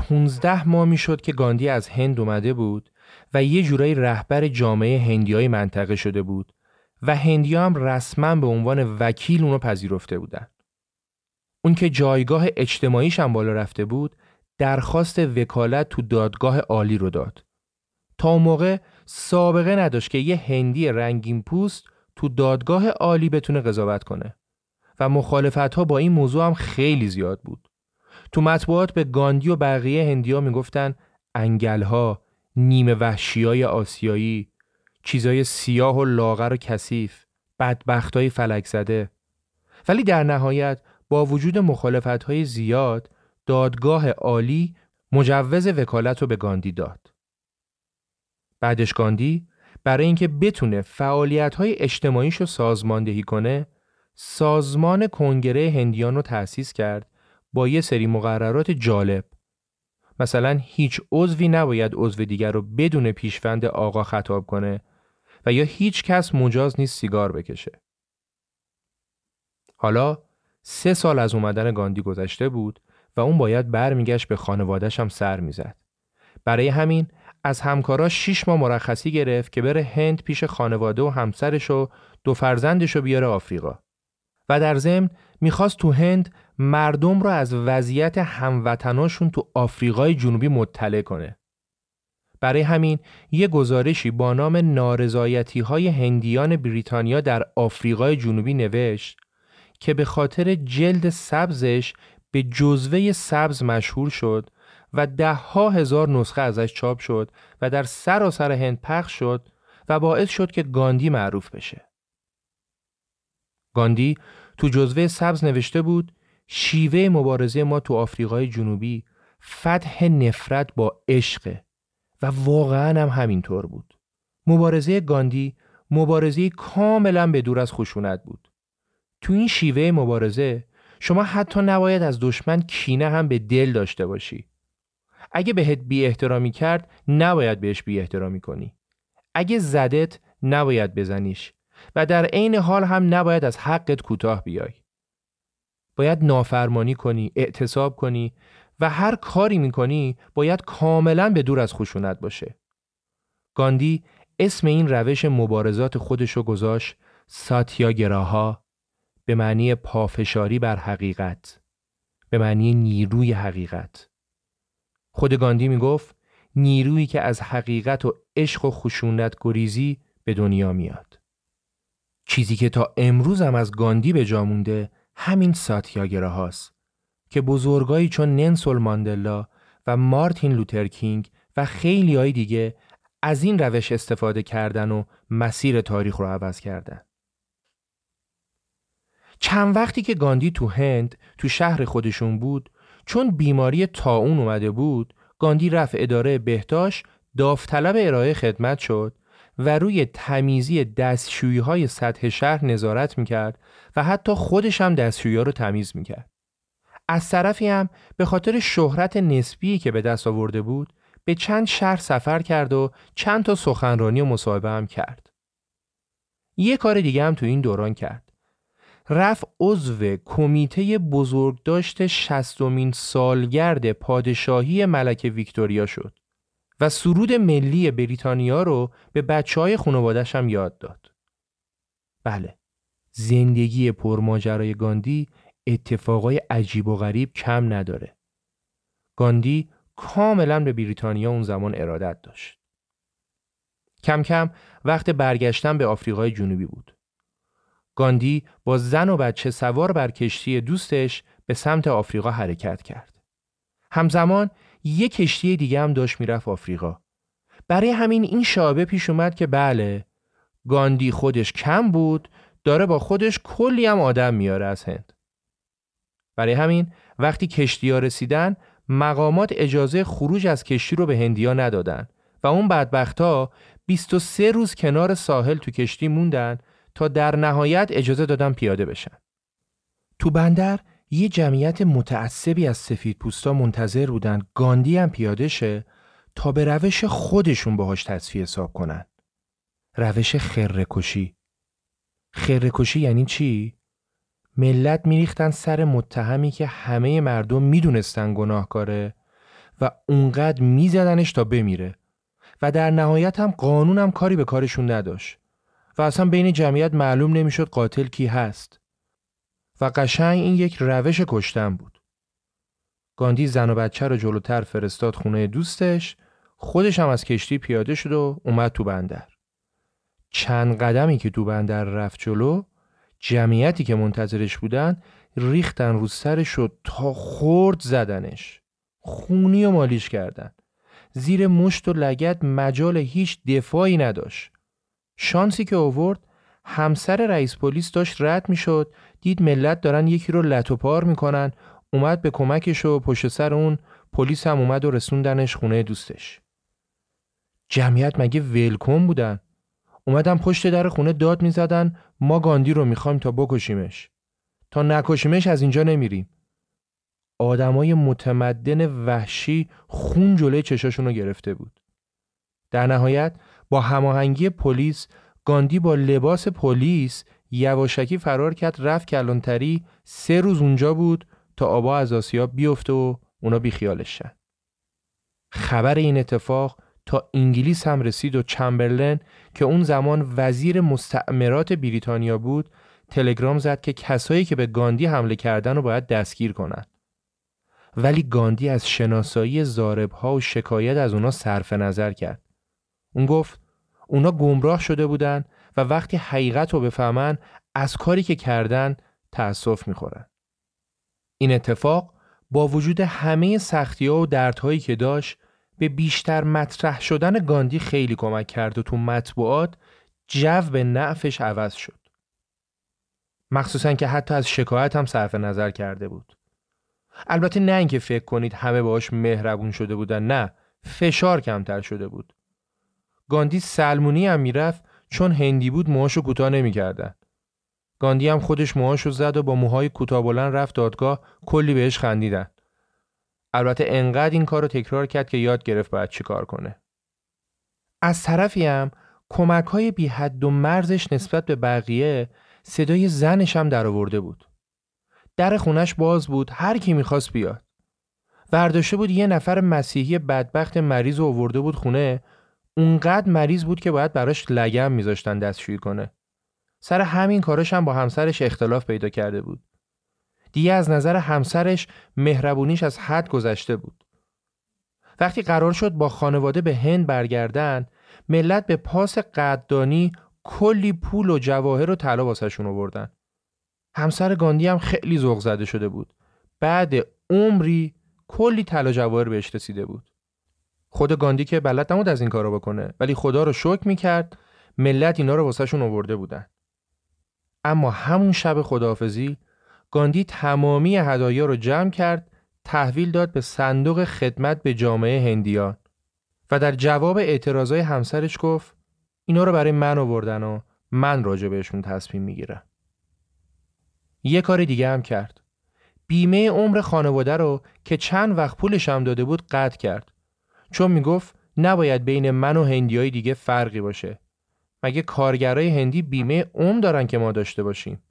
15 ماه می‌شد که گاندی از هند اومده بود و یه جورایی رهبر جامعه هندیای منطقه شده بود و هندی هم رسما به عنوان وکیل اونو پذیرفته بودن. اون که جایگاه اجتماعیش هم بالا رفته بود درخواست وکالت تو دادگاه عالی رو داد. تا اون موقع سابقه نداشت که یه هندی رنگین پوست تو دادگاه عالی بتونه قضاوت کنه و مخالفت ها با این موضوع هم خیلی زیاد بود. تو مطبوعات به گاندی و بقیه هندیا می‌گفتن انگل ها، نیمه وحشی های آسیایی، چیزای سیاه و لاغر و کثیف، بدبخت های فلک زده. ولی در نهایت با وجود مخالفت های زیاد دادگاه عالی مجوز وکالت رو به گاندی داد. بعدش گاندی برای اینکه بتونه فعالیت های اجتماعیش رو سازماندهی کنه سازمان کنگره هندیان رو تأسیس کرد با یه سری مقررات جالب مثلا هیچ عضوی نباید عضو دیگر رو بدون پیشوند آقا خطاب کنه و یا هیچ کس مجاز نیست سیگار بکشه. حالا سه سال از اومدن گاندی گذشته بود و اون باید برمیگشت به خانوادش هم سر می‌زد. برای همین از همکاراش شیش ماه مرخصی گرفت که بره هند پیش خانواده و همسرش و دو فرزندش رو بیاره آفریقا. و در ضمن می‌خواست تو هند مردم رو از وضعیت هموطناشون تو آفریقای جنوبی مطلع کنه. برای همین یه گزارشی با نام نارضایتی های هندیان بریتانیا در آفریقای جنوبی نوشت که به خاطر جلد سبزش به جزوه سبز مشهور شد و ده ها هزار نسخه ازش چاپ شد و در سراسر هند پخش شد و باعث شد که گاندی معروف بشه. گاندی تو جزوه سبز نوشته بود شیوه مبارزه ما تو آفریقای جنوبی فتح نفرت با عشق و واقعا هم همینطور بود. مبارزه گاندی مبارزه کاملا به دور از خشونت بود. تو این شیوه مبارزه شما حتی نباید از دشمن کینه هم به دل داشته باشی. اگه بهت بی احترامی کرد نباید بهش بی احترامی کنی. اگه زدت نباید بزنیش و در عین حال هم نباید از حقت کوتاه بیای. باید نافرمانی کنی، اعتصاب کنی و هر کاری می‌کنی باید کاملا به دور از خشونت باشه. گاندی اسم این روش مبارزات خودشو گذاشت ساتیاگراها به معنی پافشاری بر حقیقت به معنی نیروی حقیقت خود گاندی می‌گفت نیرویی که از حقیقت و عشق و خشونت گریزی به دنیا میاد چیزی که تا امروز هم از گاندی به جا مونده همین ساتیاگره هاست که بزرگایی چون ننسول ماندلا و مارتین لوترکینگ و خیلی های دیگه از این روش استفاده کردن و مسیر تاریخ رو عوض کردن. چند وقتی که گاندی تو هند تو شهر خودشون بود چون بیماری تاون اومده بود گاندی رفت اداره بهداشت داوطلب ارائه خدمت شد و روی تمیزی دستشویی های سطح شهر نظارت می‌کرد و حتی خودش هم دستشویی رو تمیز می‌کرد. از طرفی هم به خاطر شهرت نسبی که به دست آورده بود به چند شهر سفر کرد و چند تا سخنرانی و مصاحبه هم کرد. یه کار دیگه هم تو این دوران کرد. رفت عضو کمیته بزرگداشت شستمین سالگرد پادشاهی ملکه ویکتوریا شد و سرود ملی بریتانیا رو به بچه های خانوادش هم یاد داد. بله، زندگی پرماجرای گاندی اتفاقای عجیب و غریب کم نداره. گاندی کاملا به بریتانیا اون زمان ارادت داشت. کم کم وقت برگشتن به آفریقای جنوبی بود. گاندی با زن و بچه سوار بر کشتی دوستش به سمت آفریقا حرکت کرد. همزمان یک کشتی دیگه هم داشت می‌رفت آفریقا. برای همین این شابه پیش اومد که بله گاندی خودش کم بود داره با خودش کلی هم آدم میاره از هند. برای همین وقتی کشتی ها رسیدن مقامات اجازه خروج از کشتی رو به هندیا ندادن و اون بدبخت ها 23 روز کنار ساحل تو کشتی موندن تا در نهایت اجازه دادن پیاده بشن. تو بندر یه جمعیت متعصبی از سفید پوستا منتظر بودن گاندی هم پیاده شه تا به روش خودشون باهاش تصفیه حساب کنن. روش خرکشی. خرکشی یعنی چی؟ ملت میریختن سر متهمی که همه مردم می‌دونستن گناهکاره و اونقدر میزدنش تا بمیره و در نهایت هم قانون هم کاری به کارشون نداشت و اصلا بین جمعیت معلوم نمی‌شد قاتل کی هست و قشنگ این یک روش کشتن بود. گاندی زن و بچه رو جلوتر فرستاد خونه دوستش خودش هم از کشتی پیاده شد و اومد تو بندر. چند قدمی که تو بندر رفت جلو جمعیتی که منتظرش بودن ریختن رو سرش و تا خورد زدنش. خونی و مالیش کردن. زیر مشت و لگت مجال هیچ دفاعی نداشت. شانسی که آورد همسر رئیس پلیس داشت رد می‌شد. دید ملت دارن یکی رو لط و پار می‌کنن. اومد به کمکش و پشت سر اون پلیس هم اومد و رسوندنش خونه دوستش. جمعیت مگه ولکن بودن؟ اومدن پشت در خونه داد می‌زدن. ما گاندی رو می‌خوایم تا بکشیمش. تا نکشیمش از اینجا نمیریم. آدمای متمدن وحشی خون جلوی چشاشون رو گرفته بود. در نهایت با هماهنگی پلیس گاندی با لباس پلیس یواشکی فرار کرد رفت کلانتری سه روز اونجا بود تا آبا از آسیا بیفته و اونا بیخیالش شن. خبر این اتفاق تا انگلیس هم رسید و چمبرلن که اون زمان وزیر مستعمرات بریتانیا بود تلگرام زد که کسایی که به گاندی حمله کردن رو باید دستگیر کنن. ولی گاندی از شناسایی زاربها و شکایت از اونا صرف نظر کرد. اون گفت اونا گمراه شده بودن و وقتی حقیقت رو بفهمن از کاری که کردن تأسف می‌خورن. این اتفاق با وجود همه سختی ها و دردهایی که داشت به بیشتر مطرح شدن گاندی خیلی کمک کرد و تو مطبوعات جو به نعفش عوض شد. مخصوصا که حتی از شکایت هم صرف نظر کرده بود. البته نه اینکه فکر کنید همه باش مهربون شده بودن نه فشار کمتر شده بود. گاندی سلمونی هم می‌رفت چون هندی بود موهاشو کوتاه نمی‌کردن. گاندی هم خودش موهاشو زد و با موهای کوتاه بلند رفت دادگاه کلی بهش خندیدن. البته انقدر این کار رو تکرار کرد که یاد گرفت باید چی کار کنه. از طرفی هم کمک های بی حد و مرزش نسبت به بقیه صدای زنش هم در آورده بود. در خونش باز بود هر کی می‌خواست بیاد. ورداشته بود یه نفر مسیحی بدبخت مریض آورده بود خونه اونقدر مریض بود که باید براش لگم میذاشتن دستشویی کنه. سر همین کارش هم با همسرش اختلاف پیدا کرده بود. دیگه از نظر همسرش مهربونیش از حد گذشته بود. وقتی قرار شد با خانواده به هند برگردن ملت به پاس قدردانی کلی پول و جواهر و طلا واسهشون آوردن. همسر گاندی هم خیلی ذوق زده شده بود. بعد عمری کلی طلا جواهر بهش رسیده بود. خود گاندی که بلد نمود از این کارو بکنه ولی خدا رو شکر می‌کرد ملت اینا رو واسهشون آورده بودن. اما همون شب خداحافظی گاندی تمامی هدایا رو جمع کرد تحویل داد به صندوق خدمت به جامعه هندیان و در جواب اعتراضای همسرش گفت اینا رو برای من آوردن و من راجع بهشون تصمیم می‌گیرم. یه کار دیگه هم کرد. بیمه عمر خانواده رو که چند وقت پولش هم داده بود قطع کرد. چون می‌گفت نباید بین من و هندیای دیگه فرقی باشه. مگه کارگرای هندی بیمه عمر دارن که ما داشته باشیم.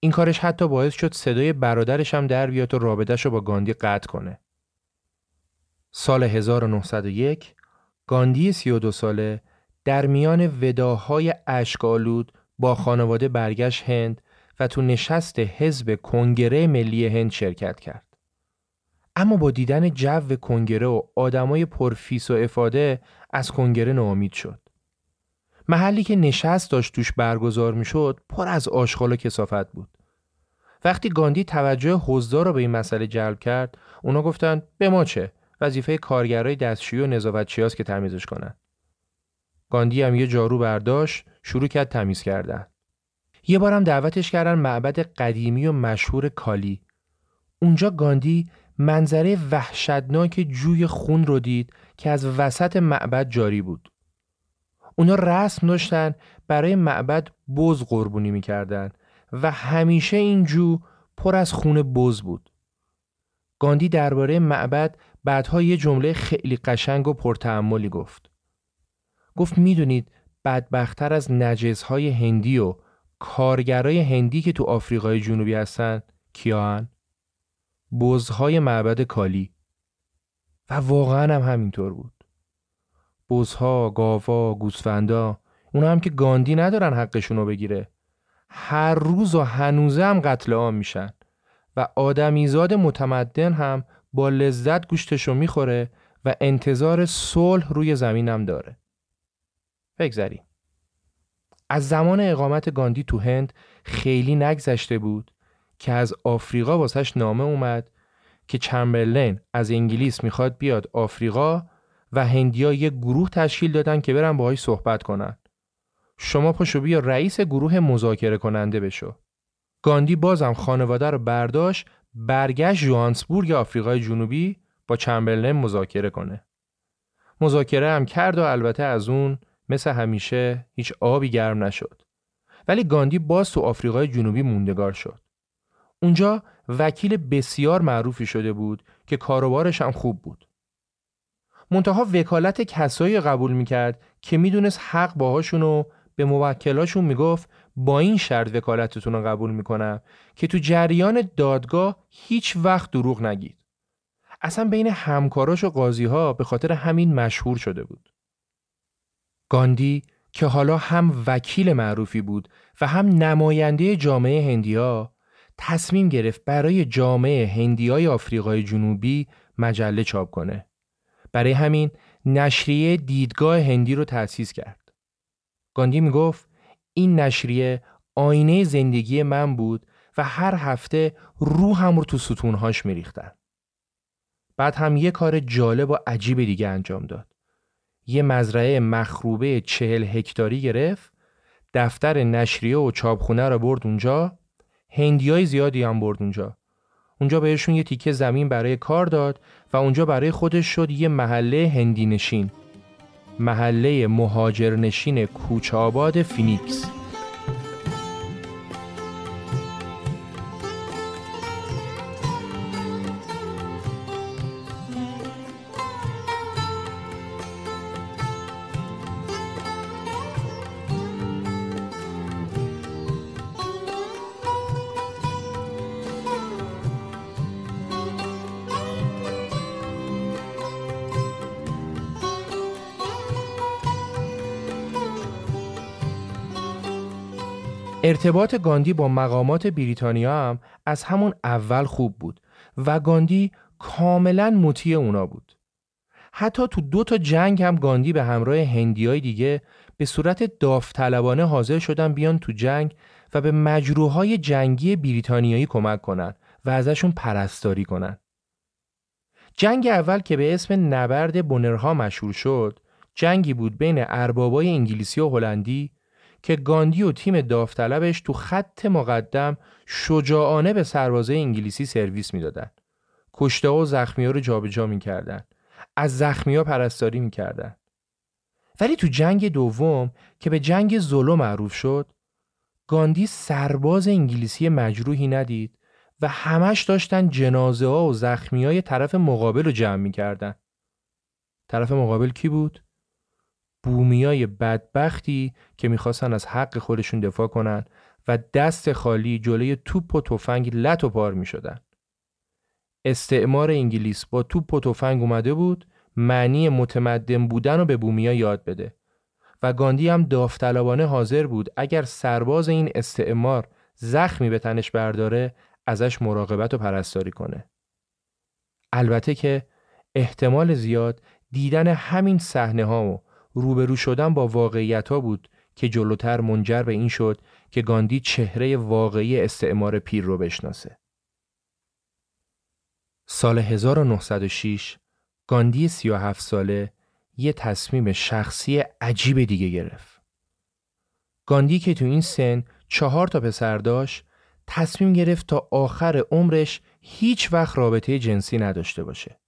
این کارش حتی باعث شد صدای برادرش هم در بیاد و رابطش رو با گاندی قطع کنه. سال 1901 گاندی 32 ساله در میان وداهای اشکالود با خانواده برگشت هند و تو نشست حزب کنگره ملی هند شرکت کرد. اما با دیدن جو کنگره و آدمای پرفیس و افاده از کنگره ناامید شد. محلی که نشست داشت توش برگزار می‌شد پر از آشغال و کسافت بود. وقتی گاندی توجه حضار رو به این مسئله جلب کرد، اونا گفتن به ما چه؟ وظیفه کارگرای دستشویی و نظافتچی که تمیزش کنن. گاندی هم یه جارو برداشت، شروع کرد تمیز کردن. یه بارم دعوتش کردن معبد قدیمی و مشهور کالی. اونجا گاندی منظره وحشتناک جوی خون رو دید که از وسط معبد جاری بود. اونا رسم داشتن برای معبد بز قربونی می‌کردن و همیشه این جو پر از خون بز بود. گاندی درباره معبد بعدها یه جمله خیلی قشنگ و پرتعملی گفت. گفت می‌دونید بدبختتر از نجس های هندی و کارگرای هندی که تو آفریقای جنوبی هستن کیان؟ بزهای معبد کالی. و واقعا هم همینطور بود. بزها، گاوا، گوسفندا اونا هم که گاندی ندارن حقشون رو بگیره. هر روز و هنوزه هم قتل عام میشن. و آدمیزاد متمدن هم با لذت گوشتشو می‌خوره و انتظار صلح روی زمینم داره. بگذریم. از زمان اقامت گاندی تو هند خیلی نگذشته بود که از آفریقا واسش نامه اومد که چمبرلین از انگلیس می‌خواد بیاد آفریقا و هندیا یه گروه تشکیل دادن که برن باهاش صحبت کنن. شما پاشو بیا رئیس گروه مذاکره کننده بشو. گاندی بازم خانواده رو برداشت برگشت جوهانسبورگ آفریقای جنوبی با چمبرلین مذاکره کنه. مذاکره هم کرد و البته از اون مثل همیشه هیچ آبی گرم نشد. ولی گاندی باز تو آفریقای جنوبی موندگار شد. اونجا وکیل بسیار معروفی شده بود که کاروبارش هم خوب بود. منتها وکالت کسایی قبول می‌کرد که می‌دونست حق باهاشون و به موکلاشون می‌گفت با این شرط وکالتتون رو قبول می‌کنم که تو جریان دادگاه هیچ وقت دروغ نگید. اصلا بین همکاراش و قاضی ها به خاطر همین مشهور شده بود. گاندی که حالا هم وکیل معروفی بود و هم نماینده جامعه هندیا تصمیم گرفت برای جامعه هندیای آفریقای جنوبی مجله چاپ کنه. برای همین نشریه دیدگاه هندی رو تأسیس کرد. گاندی می گفت این نشریه آینه زندگی من بود و هر هفته روحم رو تو ستونهاش میریختن. بعد هم یه کار جالب و عجیب دیگه انجام داد. یه مزرعه مخروبه چهل هکتاری گرفت دفتر نشریه و چاپخونه رو برد اونجا هندیای زیادی هم برد اونجا. اونجا بهشون یه تیکه زمین برای کار داد و اونجا برای خودش شد یه محله هندی نشین. محله مهاجرنشین کوچاباد فینیکس. ارتباط گاندی با مقامات بریتانیا هم از همون اول خوب بود و گاندی کاملا مطیع اونا بود. حتی تو دو تا جنگ هم گاندی به همراه هندیای دیگه به صورت داوطلبانه حاضر شدن بیان تو جنگ و به مجروحهای جنگی بریتانیایی کمک کنن و ازشون پرستاری کنن. جنگ اول که به اسم نبرد بونرها مشهور شد، جنگی بود بین اربابای انگلیسی و هلندی که گاندی و تیم داوطلبش تو خط مقدم شجاعانه به سربازه انگلیسی سرویس می‌دادن. کشته و زخمی ها رو جابجا می‌کردن. از زخمی ها پرستاری می‌کردن. ولی تو جنگ دوم که به جنگ زلو معروف شد گاندی سرباز انگلیسی مجروحی ندید و همش داشتن جنازه ها و زخمی های طرف مقابل رو جمع می‌کردن. طرف مقابل کی بود؟ بومیای بدبختی که می‌خواستن از حق خودشون دفاع کنن و دست خالی جلوی توپ و تفنگ لط و پار می‌شدن. استعمار انگلیس با توپ و تفنگ اومده بود معنی متمدن بودن رو به بومیا یاد بده و گاندی هم داوطلبانه حاضر بود اگر سرباز این استعمار زخمی به تنش برداره ازش مراقبت و پرستاری کنه. البته که احتمال زیاد دیدن همین صحنه ها و روبرو شدن با واقعیت ها بود که جلوتر منجر به این شد که گاندی چهره واقعی استعمار پیر رو بشناسه. سال 1906 گاندی 37 ساله یه تصمیم شخصی عجیب دیگه گرفت. گاندی که تو این سن چهار تا پسر داشت تصمیم گرفت تا آخر عمرش هیچ وقت رابطه جنسی نداشته باشه.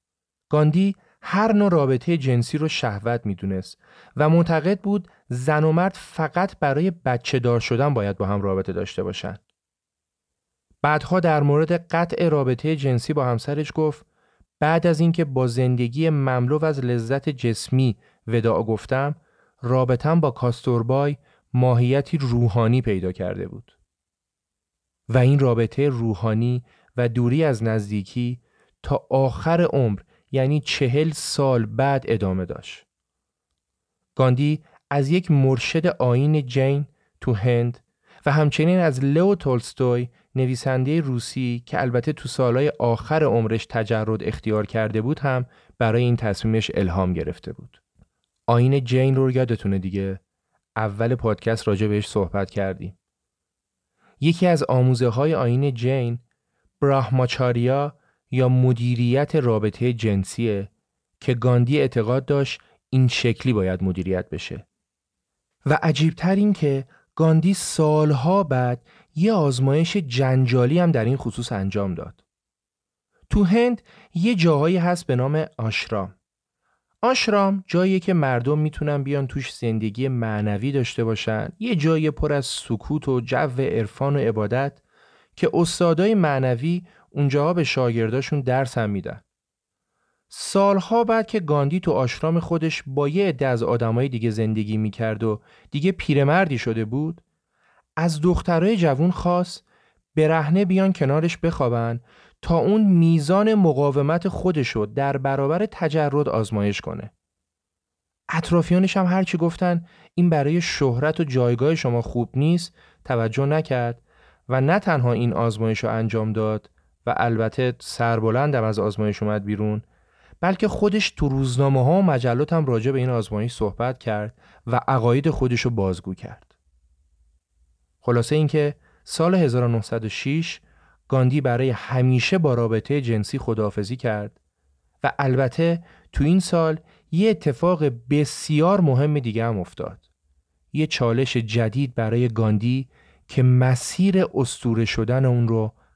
گاندی هر نوع رابطه جنسی رو شهوت می‌دونست و معتقد بود زن و مرد فقط برای بچه دار شدن باید با هم رابطه داشته باشن. بعدها در مورد قطع رابطه جنسی با همسرش گفت بعد از اینکه با زندگی مملو از لذت جسمی وداع گفتم رابطم با کاستوربای ماهیتی روحانی پیدا کرده بود. و این رابطه روحانی و دوری از نزدیکی تا آخر عمر یعنی چهل سال بعد ادامه داشت. گاندی از یک مرشد آین جین تو هند و همچنین از لو تولستوی نویسنده روسی که البته تو سالهای آخر عمرش تجرد اختیار کرده بود هم برای این تصمیمش الهام گرفته بود. آین جین رو یادتونه دیگه اول پادکست راجع بهش صحبت کردیم. یکی از آموزه های آین جین براهماچاریا یا مدیریت رابطه جنسیه که گاندی اعتقاد داشت این شکلی باید مدیریت بشه. و عجیبتر این که گاندی سالها بعد یه آزمایش جنجالی هم در این خصوص انجام داد. تو هند یه جاهایی هست به نام آشرام. آشرام جایی که مردم می‌تونن بیان توش زندگی معنوی داشته باشن یه جای پر از سکوت و جو عرفان و عبادت که استادای معنوی اونجاها به شاگرداشون درس هم میدن سالها بعد که گاندی تو آشرام خودش با یه عده از آدمای دیگه زندگی می‌کرد و دیگه پیرمردی شده بود از دخترای جوون خواست برهنه بیان کنارش بخوابن تا اون میزان مقاومت خودشو در برابر تجرد آزمایش کنه. اطرافیانش هم هرچی گفتن این برای شهرت و جایگاه شما خوب نیست توجه نکرد و نه تنها این آزمایش رو انجام داد و البته سربلندم از آزمایش اومد بیرون بلکه خودش تو روزنامه ها و مجلات هم راجع به این آزمایش صحبت کرد و عقاید خودش رو بازگو کرد. خلاصه اینکه سال 1906 گاندی برای همیشه با رابطه جنسی خداحافظی کرد و البته تو این سال یه اتفاق بسیار مهم دیگه هم افتاد. یه چالش جدید برای گاندی که مسیر استوره شدن اون رو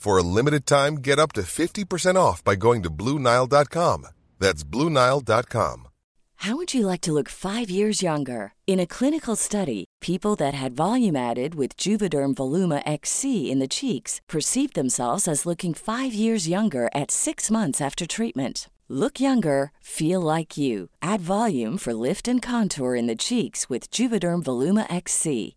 For a limited time, get up to 50% off by going to Bluenile.com. That's Bluenile.com. How would you like to look five years younger? In a clinical study, people that had volume added with Juvederm Voluma XC in the cheeks perceived themselves as looking five years younger at six months after treatment. Look younger, feel like you. Add volume for lift and contour in the cheeks with Juvederm Voluma XC.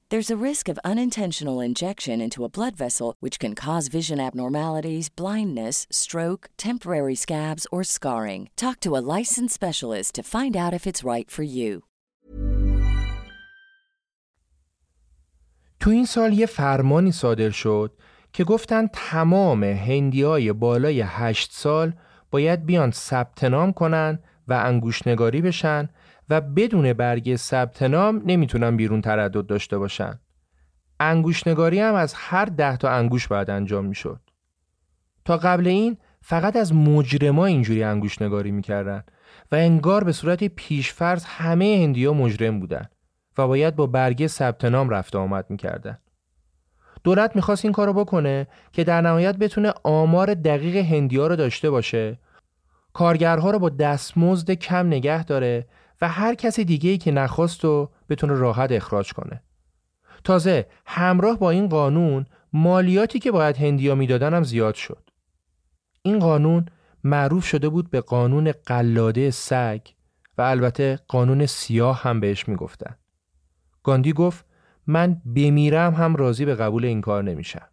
There's a risk of unintentional injection into a blood vessel, which can cause vision abnormalities, blindness, stroke, temporary scabs, or scarring. Talk to a licensed specialist to find out if it's right for you. تو این سال یه فرمانی صادر شد که گفتن تمام هندیای بالای هشت سال باید بیان ثبت نام کنن و انگوشنگاری بشن و بدون برگ ثبت نام نمی‌تونن بیرون تردد داشته باشن. انگوشنگاری هم از هر ده تا انگوش باید انجام می‌شد. تا قبل این فقط از مجرما اینجوری انگوشنگاری می‌کردن و انگار به صورت پیشفرض همه هندیا مجرم بودن و باید با برگه ثبت نام رفت آمد می‌کردن. دولت می‌خواست این کارو بکنه که در نهایت بتونه آمار دقیق هندیا رو داشته باشه کارگرها رو با دستمزد کم نگه داره و هر کسی دیگه ای که نخواست و بتونه راحت اخراج کنه. تازه همراه با این قانون مالیاتی که باید هندیا می‌دادن هم زیاد شد. این قانون معروف شده بود به قانون قلاده سگ و البته قانون سیاه هم بهش می‌گفتن. گاندی گفت من بمیرم هم راضی به قبول این کار نمیشم.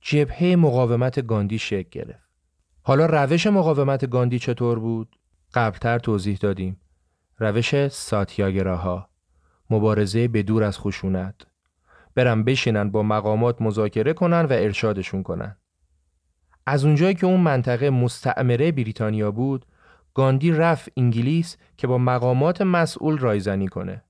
جبهه مقاومت گاندی شکل گرفت. حالا روش مقاومت گاندی چطور بود؟ قبلتر توضیح دادیم. روش ساتیاگراها مبارزه به دور از خشونت برم بشینن با مقامات مذاکره کنن و ارشادشون کنن. از اونجایی که اون منطقه مستعمره بریتانیا بود، گاندی رفت انگلیس که با مقامات مسئول رایزنی کنه.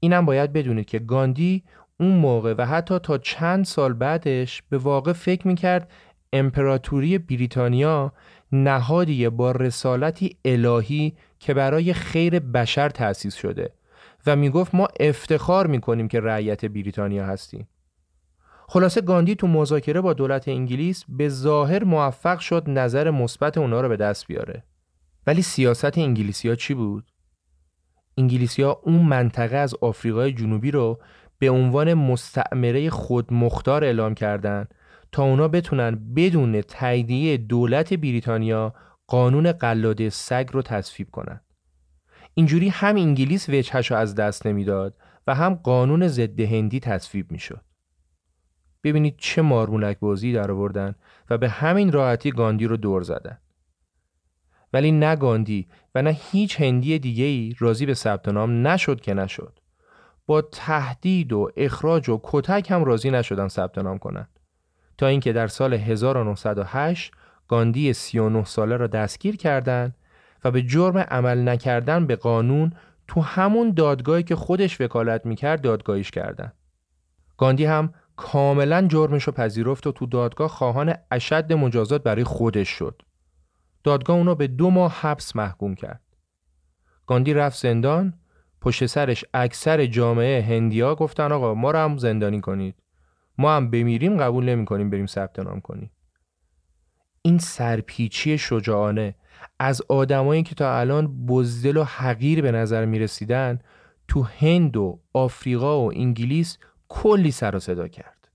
اینم باید بدونید که گاندی اون موقع و حتی تا چند سال بعدش به واقع فکر می‌کرد امپراتوری بریتانیا نهادی با رسالتی الهی که برای خیر بشر تأسیس شده و می‌گفت ما افتخار می‌کنیم که رعیت بریتانیا هستیم. خلاصه گاندی تو مذاکره با دولت انگلیس به ظاهر موفق شد نظر مثبت اونا رو به دست بیاره. ولی سیاست انگلیسی ها چی بود؟ انگلیسی ها اون منطقه از آفریقای جنوبی رو به عنوان مستعمره خودمختار اعلام کردند تا اونا بتونن بدون تاییدیه دولت بریتانیا قانون قلاده سگ رو تصویب کنن. اینجوری هم انگلیس وجهش از دست نمی‌داد و هم قانون ضد هندی تصویب می‌شد. ببینید چه مارمولک بازی در آوردن و به همین راحتی گاندی رو دور زدن. ولی نه گاندی و نه هیچ هندی دیگه ای راضی به ثبت نام نشد که نشد. با تهدید و اخراج و کتک هم راضی نشدن ثبت نام کنند. تا اینکه در سال 1908 گاندی 39 ساله را دستگیر کردند و به جرم عمل نکردن به قانون تو همون دادگاهی که خودش وکالت می‌کرد دادگاهیش کردند. گاندی هم کاملا جرمش رو پذیرفت و تو دادگاه خواهان اشد مجازات برای خودش شد. دادگاه اونو به دو ماه حبس محکوم کرد. گاندی رفت زندان پشت سرش اکثر جامعه هندیا گفتن آقا ما رو هم زندانی کنید. ما هم بمیریم قبول نمی کنیم بریم ثبت نام کنیم. این سرپیچی شجاعانه از آدمایی که تا الان بزدل و حقیر به نظر می رسیدن تو هند و آفریقا و انگلیس کلی سر و صدا کرد.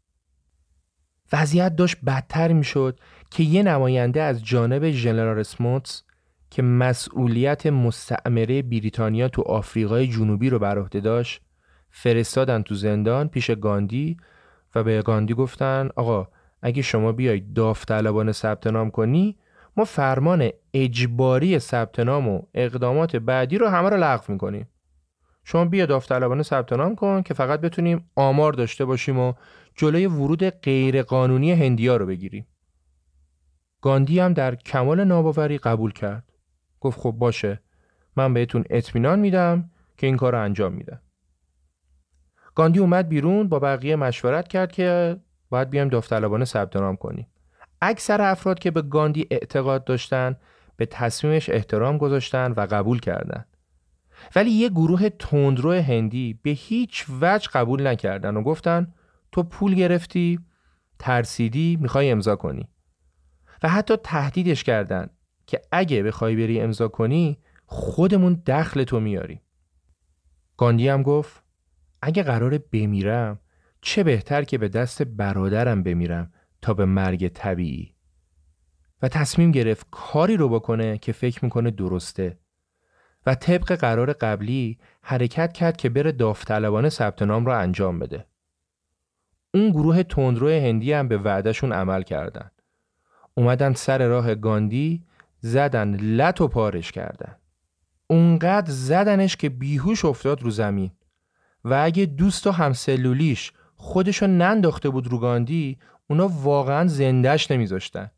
وضعیت داشت بدتر می شد که یه نماینده از جانب ژنرال اسموتس که مسئولیت مستعمره بریتانیا تو آفریقای جنوبی رو بر عهده داشت فرستادن تو زندان پیش گاندی و به گاندی گفتن آقا اگه شما بیای داوطلبانه ثبت نام کنی ما فرمان اجباری ثبت نام و اقدامات بعدی رو همه رو لغو می‌کنیم. شما بیا داوطلبانه ثبت نام کن که فقط بتونیم آمار داشته باشیم و جلوی ورود غیرقانونی هندیا رو بگیریم. گاندی هم در کمال ناباوری قبول کرد. گفت خب باشه. من بهتون اطمینان میدم که این کار رو انجام میدم. گاندی اومد بیرون با بقیه مشورت کرد که باید بیایم داوطلبانه ثبت نام کنیم. اکثر افراد که به گاندی اعتقاد داشتن به تصمیمش احترام گذاشتن و قبول کردند. ولی یه گروه تندرو هندی به هیچ وجه قبول نکردن و گفتن تو پول گرفتی ترسیدی می‌خوای امضا کنی. و حتی تهدیدش کردن که اگه بخوای بری امضا کنی خودمون دخل تو میاریم گاندی هم گفت اگه قراره بمیرم چه بهتر که به دست برادرم بمیرم تا به مرگ طبیعی و تصمیم گرفت کاری رو بکنه که فکر می‌کنه درسته و طبق قرار قبلی حرکت کرد که بره داوطلبانه ثبت نام را انجام بده. اون گروه تندرو هندی هم به وعدهشون عمل کردن. اومدن سر راه گاندی زدن لط و پارش کردن. اونقدر زدنش که بیهوش افتاد رو زمین و اگه دوست و همسلولیش خودشو ننداخته بود رو گاندی اونا واقعا زندهش نمیذاشتن.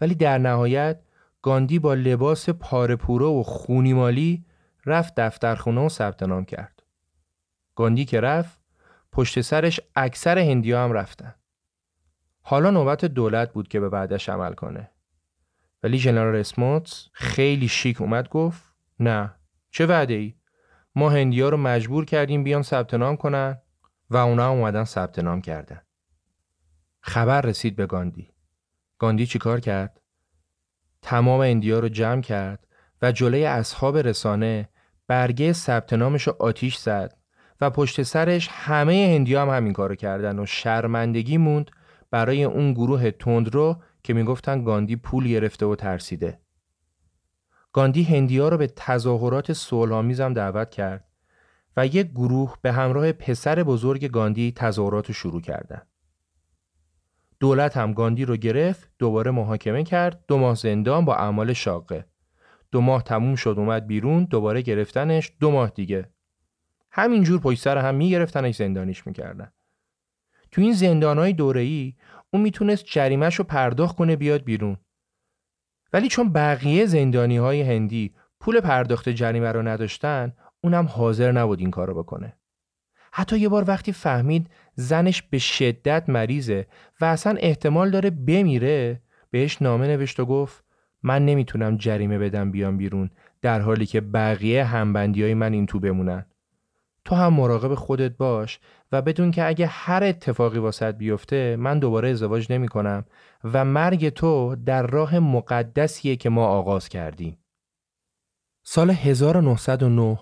ولی در نهایت گاندی با لباس پاره و خونیمالی رفت دفترخونه و ثبت نام کرد. گاندی که رفت پشت سرش اکثر هندی هم رفتن. حالا نوبت دولت بود که به بعدش عمل کنه. ولی جنرال اسموتس خیلی شیک اومد گفت نه چه وعده ای؟ ما هندی ها رو مجبور کردیم بیان ثبت نام کنن و اونا اومدن ثبت نام کردن. خبر رسید به گاندی. گاندی چیکار کرد؟ تمام اندیا رو جمع کرد و جلوی اصحاب رسانه برگه ثبت نامش رو آتیش زد و پشت سرش همه هندیا هم همین کارو کردن و شرمندگی موند برای اون گروه تندرو که می‌گفتن گاندی پول گرفته و ترسیده. گاندی هندیا رو به تظاهرات صلحآمیز هم دعوت کرد و یک گروه به همراه پسر بزرگ گاندی تظاهرات رو شروع کردند. دولت هم گاندی رو گرفت دوباره محاکمه کرد دو ماه زندان با اعمال شاقه. دو ماه تموم شد اومد بیرون دوباره گرفتنش دو ماه دیگه. همینجور پشت سر هم میگرفتنش زندانیش می‌کردن. تو این زندانهای دوره ای اون می‌تونست جریمش رو پرداخت کنه بیاد بیرون. ولی چون بقیه زندانی های هندی پول پرداخت جریمه رو نداشتن اونم حاضر نبود این کارو بکنه. حتی یه بار وقتی فهمید زنش به شدت مریضه و اصلا احتمال داره بمیره بهش نامه نوشت و گفت من نمی‌تونم جریمه بدم بیام بیرون در حالی که بقیه همبندی های من این تو بمونن. تو هم مراقب خودت باش و بدون که اگه هر اتفاقی واسط بیفته من دوباره ازدواج نمی کنم و مرگ تو در راه مقدسیه که ما آغاز کردیم. سال 1909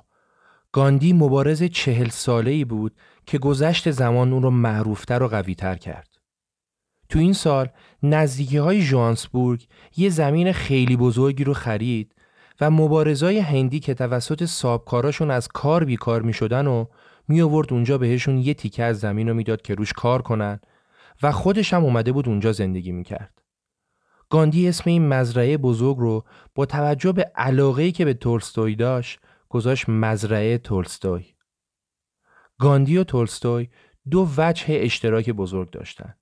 گاندی مبارز چهل ساله ای بود که گذشت زمان اون رو معروفتر و قویتر کرد. تو این سال نزدیکی های جوانسبورگ یه زمین خیلی بزرگی رو خرید و مبارزای هندی که توسط سابکاراشون از کار بیکار می شدن و می آورد اونجا بهشون یه تیکه از زمین رو می‌داد که روش کار کنن و خودش هم اومده بود اونجا زندگی می کرد. گاندی اسم این مزرعه بزرگ رو با توجه به علاقه‌ای که به تولستوی داشت گذاشت مزرعه تولستوی. گاندی و تولستوی دو وجه اشتراک بزرگ داشتند.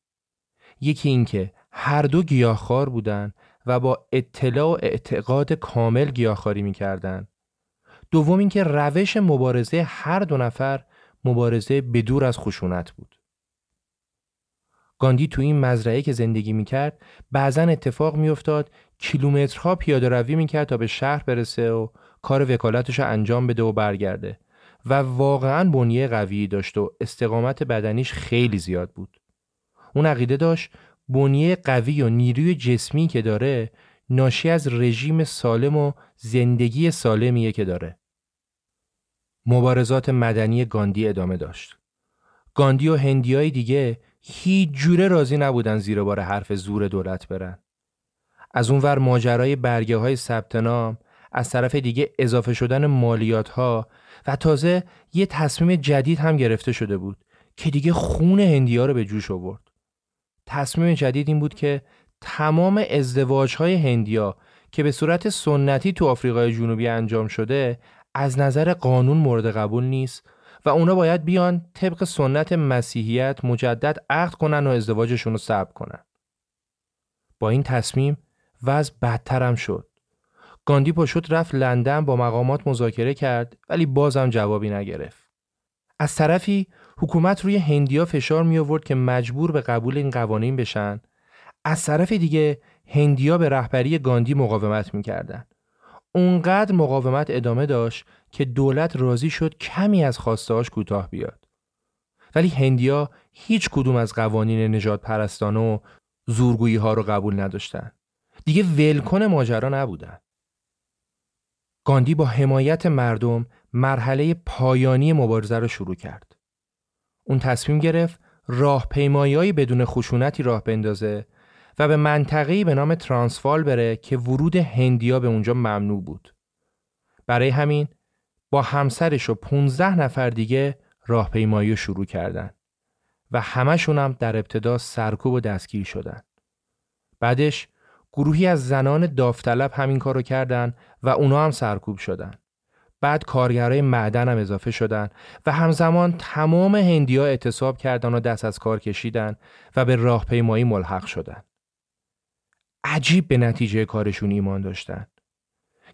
یکی اینکه هر دو گیاهخوار بودند و با اطلاع و اعتقاد کامل گیاهخواری می‌کردند. دوم اینکه روش مبارزه هر دو نفر مبارزه بدور از خشونت بود. گاندی تو این مزرعه که زندگی می‌کرد بعضا اتفاق میافتاد کیلومترها پیاده روی می‌کرد تا به شهر برسه و کار وکالتش رو انجام بده و برگرده و واقعا بنیه قوی داشت و استقامت بدنیش خیلی زیاد بود. اون عقیده داشت بنیه قوی و نیروی جسمی که داره ناشی از رژیم سالم و زندگی سالمیه که داره. مبارزات مدنی گاندی ادامه داشت. گاندی و هندیای دیگه هیچ جوره راضی نبودن زیر بار حرف زور دولت برن. از اونور ماجرای برگه های ثبت نام از طرف دیگه اضافه شدن مالیات ها و تازه یه تصمیم جدید هم گرفته شده بود که دیگه خون هندیا رو به جوش آورد. تصمیم جدید این بود که تمام ازدواج های هندیا که به صورت سنتی تو آفریقای جنوبی انجام شده از نظر قانون مورد قبول نیست و اونا باید بیان طبق سنت مسیحیت مجدد عقد کنن و ازدواجشون رو ثبت کنن. با این تصمیم وضع بدتر هم شد. گاندی پاشد رفت لندن با مقامات مذاکره کرد ولی بازم جوابی نگرفت. از طرفی حکومت روی هندیا فشار می آورد که مجبور به قبول این قوانین بشن از طرف دیگه هندیا به رهبری گاندی مقاومت می‌کردند. اونقدر مقاومت ادامه داشت که دولت راضی شد کمی از خواستهاش کوتاه بیاد. ولی هندیا هیچ کدوم از قوانین نجات پرستانه و زورگویی ها رو قبول نداشتن. دیگه ولکن ماجرا نبودن. گاندی با حمایت مردم مرحله پایانی مبارزه رو شروع کرد. اون تصمیم گرفت راهپیمایی بدون خشونتی راه بندازه و به منطقه‌ای به نام ترانسفال بره که ورود هندیا به اونجا ممنوع بود. برای همین با همسرش و 15 نفر دیگه راهپیمایی شروع کردن و همشون هم در ابتدا سرکوب و دستگیر شدن. بعدش گروهی از زنان داوطلب همین کارو کردن و اونا هم سرکوب شدن. بعد کارگرای معدن هم اضافه شدن و همزمان تمام هندیا اعتصاب کردن و دست از کار کشیدن و به راهپیمایی ملحق شدن. عجیب به نتیجه کارشون ایمان داشتن.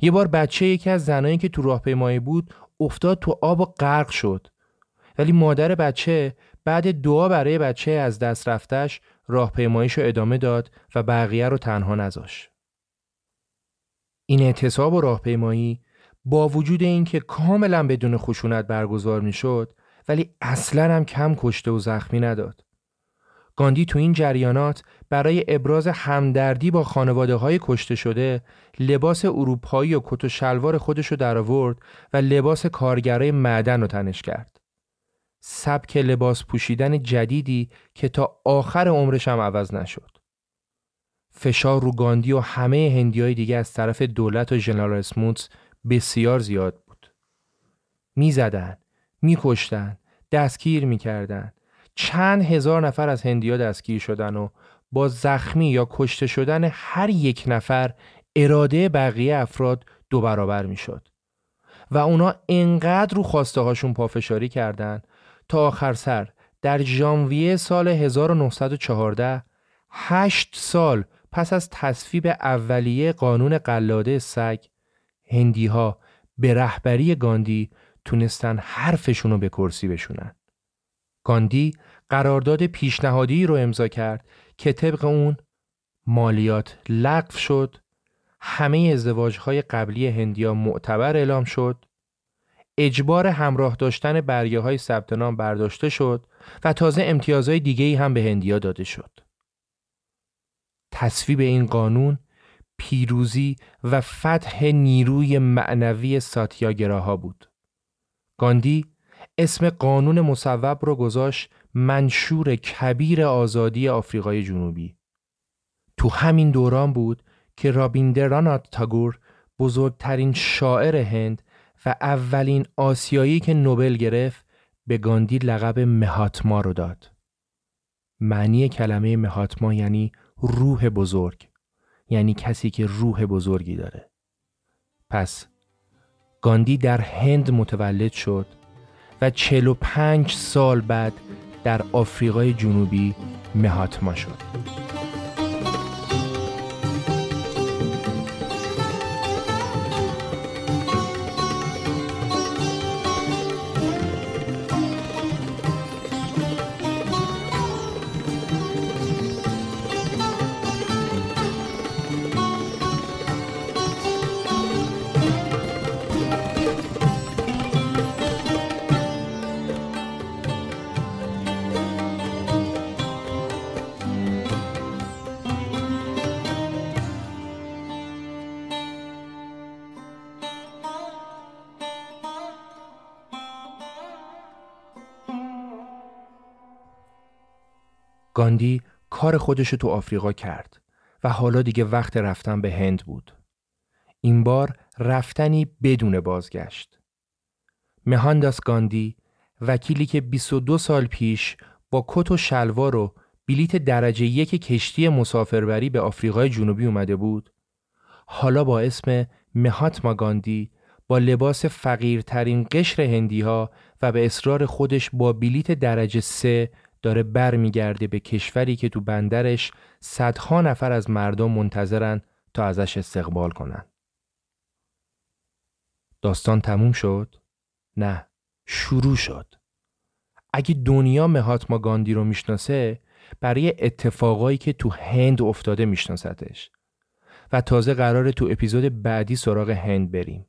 یه بار بچه یکی از زنایی که تو راهپیمایی بود افتاد تو آب و غرق شد. ولی مادر بچه بعد دعا برای بچه از دست رفتش راهپیماییشو ادامه داد و بقیه رو تنها نذاشت. این اعتصاب و راهپیمایی با وجود اینکه کاملا بدون خشونت برگزار می‌شد ولی اصلا هم کم کشته و زخمی نداد. گاندی تو این جریانات برای ابراز همدردی با خانواده های کشته شده لباس اروپایی و کت و شلوار خودش رو در آورد و لباس کارگرای معدن رو تنش کرد. سبک لباس پوشیدن جدیدی که تا آخر عمرش هم عوض نشد. فشار رو گاندی و همه هندی های دیگه از طرف دولت و ژنرال اسموتس بسیار زیاد بود. می‌زدن، میکشتن، دستگیر می‌کردن. چند هزار نفر از هندیا دستگیر شدن و با زخمی یا کشته شدن هر یک نفر اراده بقیه افراد دو برابر می‌شد. و اونا انقدر رو خواسته هاشون پافشاری کردند تا آخر سر در ژانویه سال 1914 هشت سال پس از تصویب اولیه قانون قلاده سگ هندی ها به رهبری گاندی تونستن حرفشون رو به کرسی بشونن. گاندی قرارداد پیشنهادی رو امضا کرد که طبق اون مالیات لغو شد همه ازدواج های قبلی هندیا معتبر اعلام شد اجبار همراه داشتن برگه های ثبت نام برداشته شد و تازه امتیازهای دیگه هم به هندیا داده شد. تصویب این قانون پیروزی و فتح نیروی معنوی ساتیاگراها بود. گاندی اسم قانون مصوب رو گذاشت منشور کبیر آزادی آفریقای جنوبی. تو همین دوران بود که رابیندرانات تاگور بزرگترین شاعر هند و اولین آسیایی که نوبل گرفت به گاندی لقب مهاتما رو داد. معنی کلمه مهاتما یعنی روح بزرگ یعنی کسی که روح بزرگی داره. پس گاندی در هند متولد شد و 45 سال بعد در آفریقای جنوبی مهاتما شد. گاندی کار خودش تو آفریقا کرد و حالا دیگه وقت رفتن به هند بود. این بار رفتنی بدون بازگشت. مهانداس گاندی وکیلی که 22 سال پیش با کت و شلوار و بلیت درجه یک کشتی مسافربری به آفریقای جنوبی اومده بود حالا با اسم مهاتما گاندی با لباس فقیرترین قشر هندی ها و به اصرار خودش با بلیت درجه سه داره برمیگرده به کشوری که تو بندرش صدها نفر از مردم منتظرن تا ازش استقبال کنن. داستان تموم شد؟ نه، شروع شد. اگه دنیا مهاتما گاندی رو می‌شناسه برای اتفاقایی که تو هند افتاده میشناستش و تازه قراره تو اپیزود بعدی سراغ هند بریم.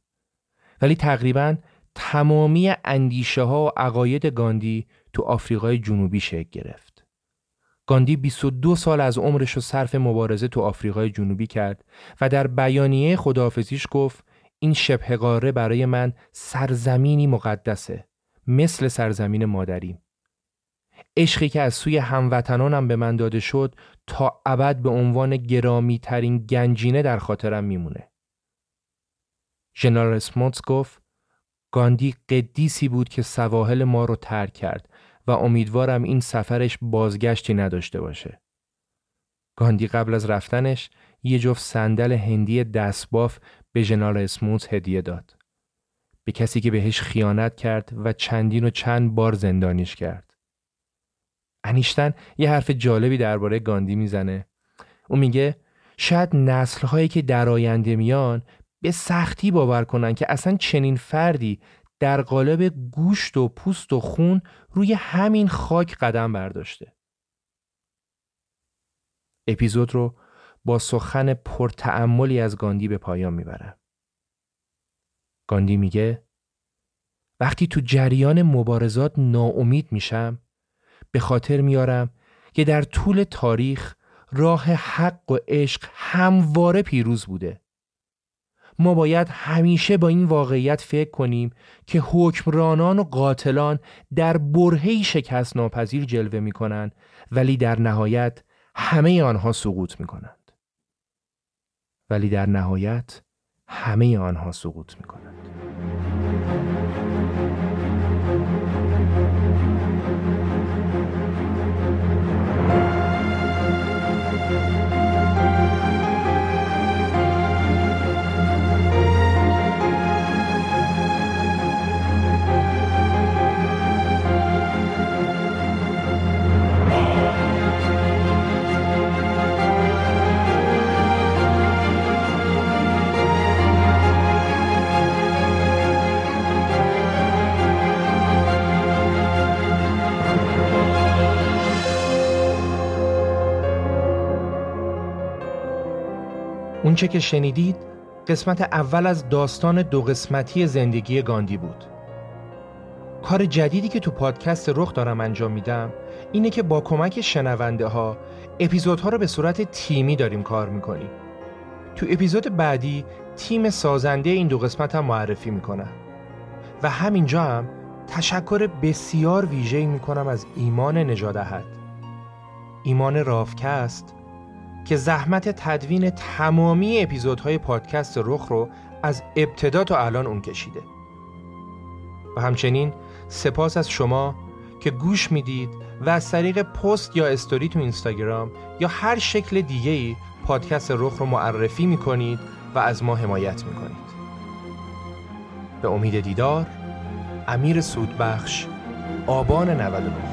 ولی تقریبا تمامی اندیشه ها و عقاید گاندی تو آفریقای جنوبی شکل گرفت. گاندی 22 سال از عمرش رو صرف مبارزه تو آفریقای جنوبی کرد و در بیانیه خداحافظیش گفت این شبه قاره برای من سرزمینی مقدسه مثل سرزمین مادریم. عشقی که از سوی هموطنانم به من داده شد تا ابد به عنوان گرامی ترین گنجینه در خاطرم میمونه. ژنرال اسموتس گفت گاندی قدیسی بود که سواحل ما رو ترک کرد و امیدوارم این سفرش بازگشتی نداشته باشه. گاندی قبل از رفتنش یه جفت صندل هندی دستباف به ژنرال اسموت هدیه داد. به کسی که بهش خیانت کرد و چندین و چند بار زندانیش کرد. انیشتن یه حرف جالبی درباره گاندی می‌زنه. او میگه شاید نسلهایی که در آینده میان به سختی باور کنن که اصلا چنین فردی در قالب گوشت و پوست و خون روی همین خاک قدم برداشته. اپیزود رو با سخن پرتعملی از گاندی به پایان می‌برم. گاندی میگه وقتی تو جریان مبارزات ناامید میشم به خاطر میارم که در طول تاریخ راه حق و عشق همواره پیروز بوده ما باید همیشه با این واقعیت فکر کنیم که حکمرانان و قاتلان در برهی شکست ناپذیر جلوه می کنند ولی در نهایت همه آنها سقوط می کنند. ولی در نهایت همه آنها سقوط می کنند. اونچه که شنیدید قسمت اول از داستان دو قسمتی زندگی گاندی بود. کار جدیدی که تو پادکست رخ دارم انجام میدم اینه که با کمک شنونده ها اپیزودها رو به صورت تیمی داریم کار می‌کنیم. تو اپیزود بعدی تیم سازنده این دو قسمت هم معرفی می‌کنم. و همینجا هم تشکر بسیار ویژه‌ای می‌کنم از ایمان نجادهد ایمان رافکست که زحمت تدوین تمامی اپیزودهای پادکست رخ رو از ابتدا تا الان اون کشیده. و همچنین سپاس از شما که گوش می‌دید و از طریق پست یا استوری تو اینستاگرام یا هر شکل دیگه ای پادکست رخ رو معرفی می‌کنید و از ما حمایت می‌کنید. به امید دیدار امیر سودبخش آبان 99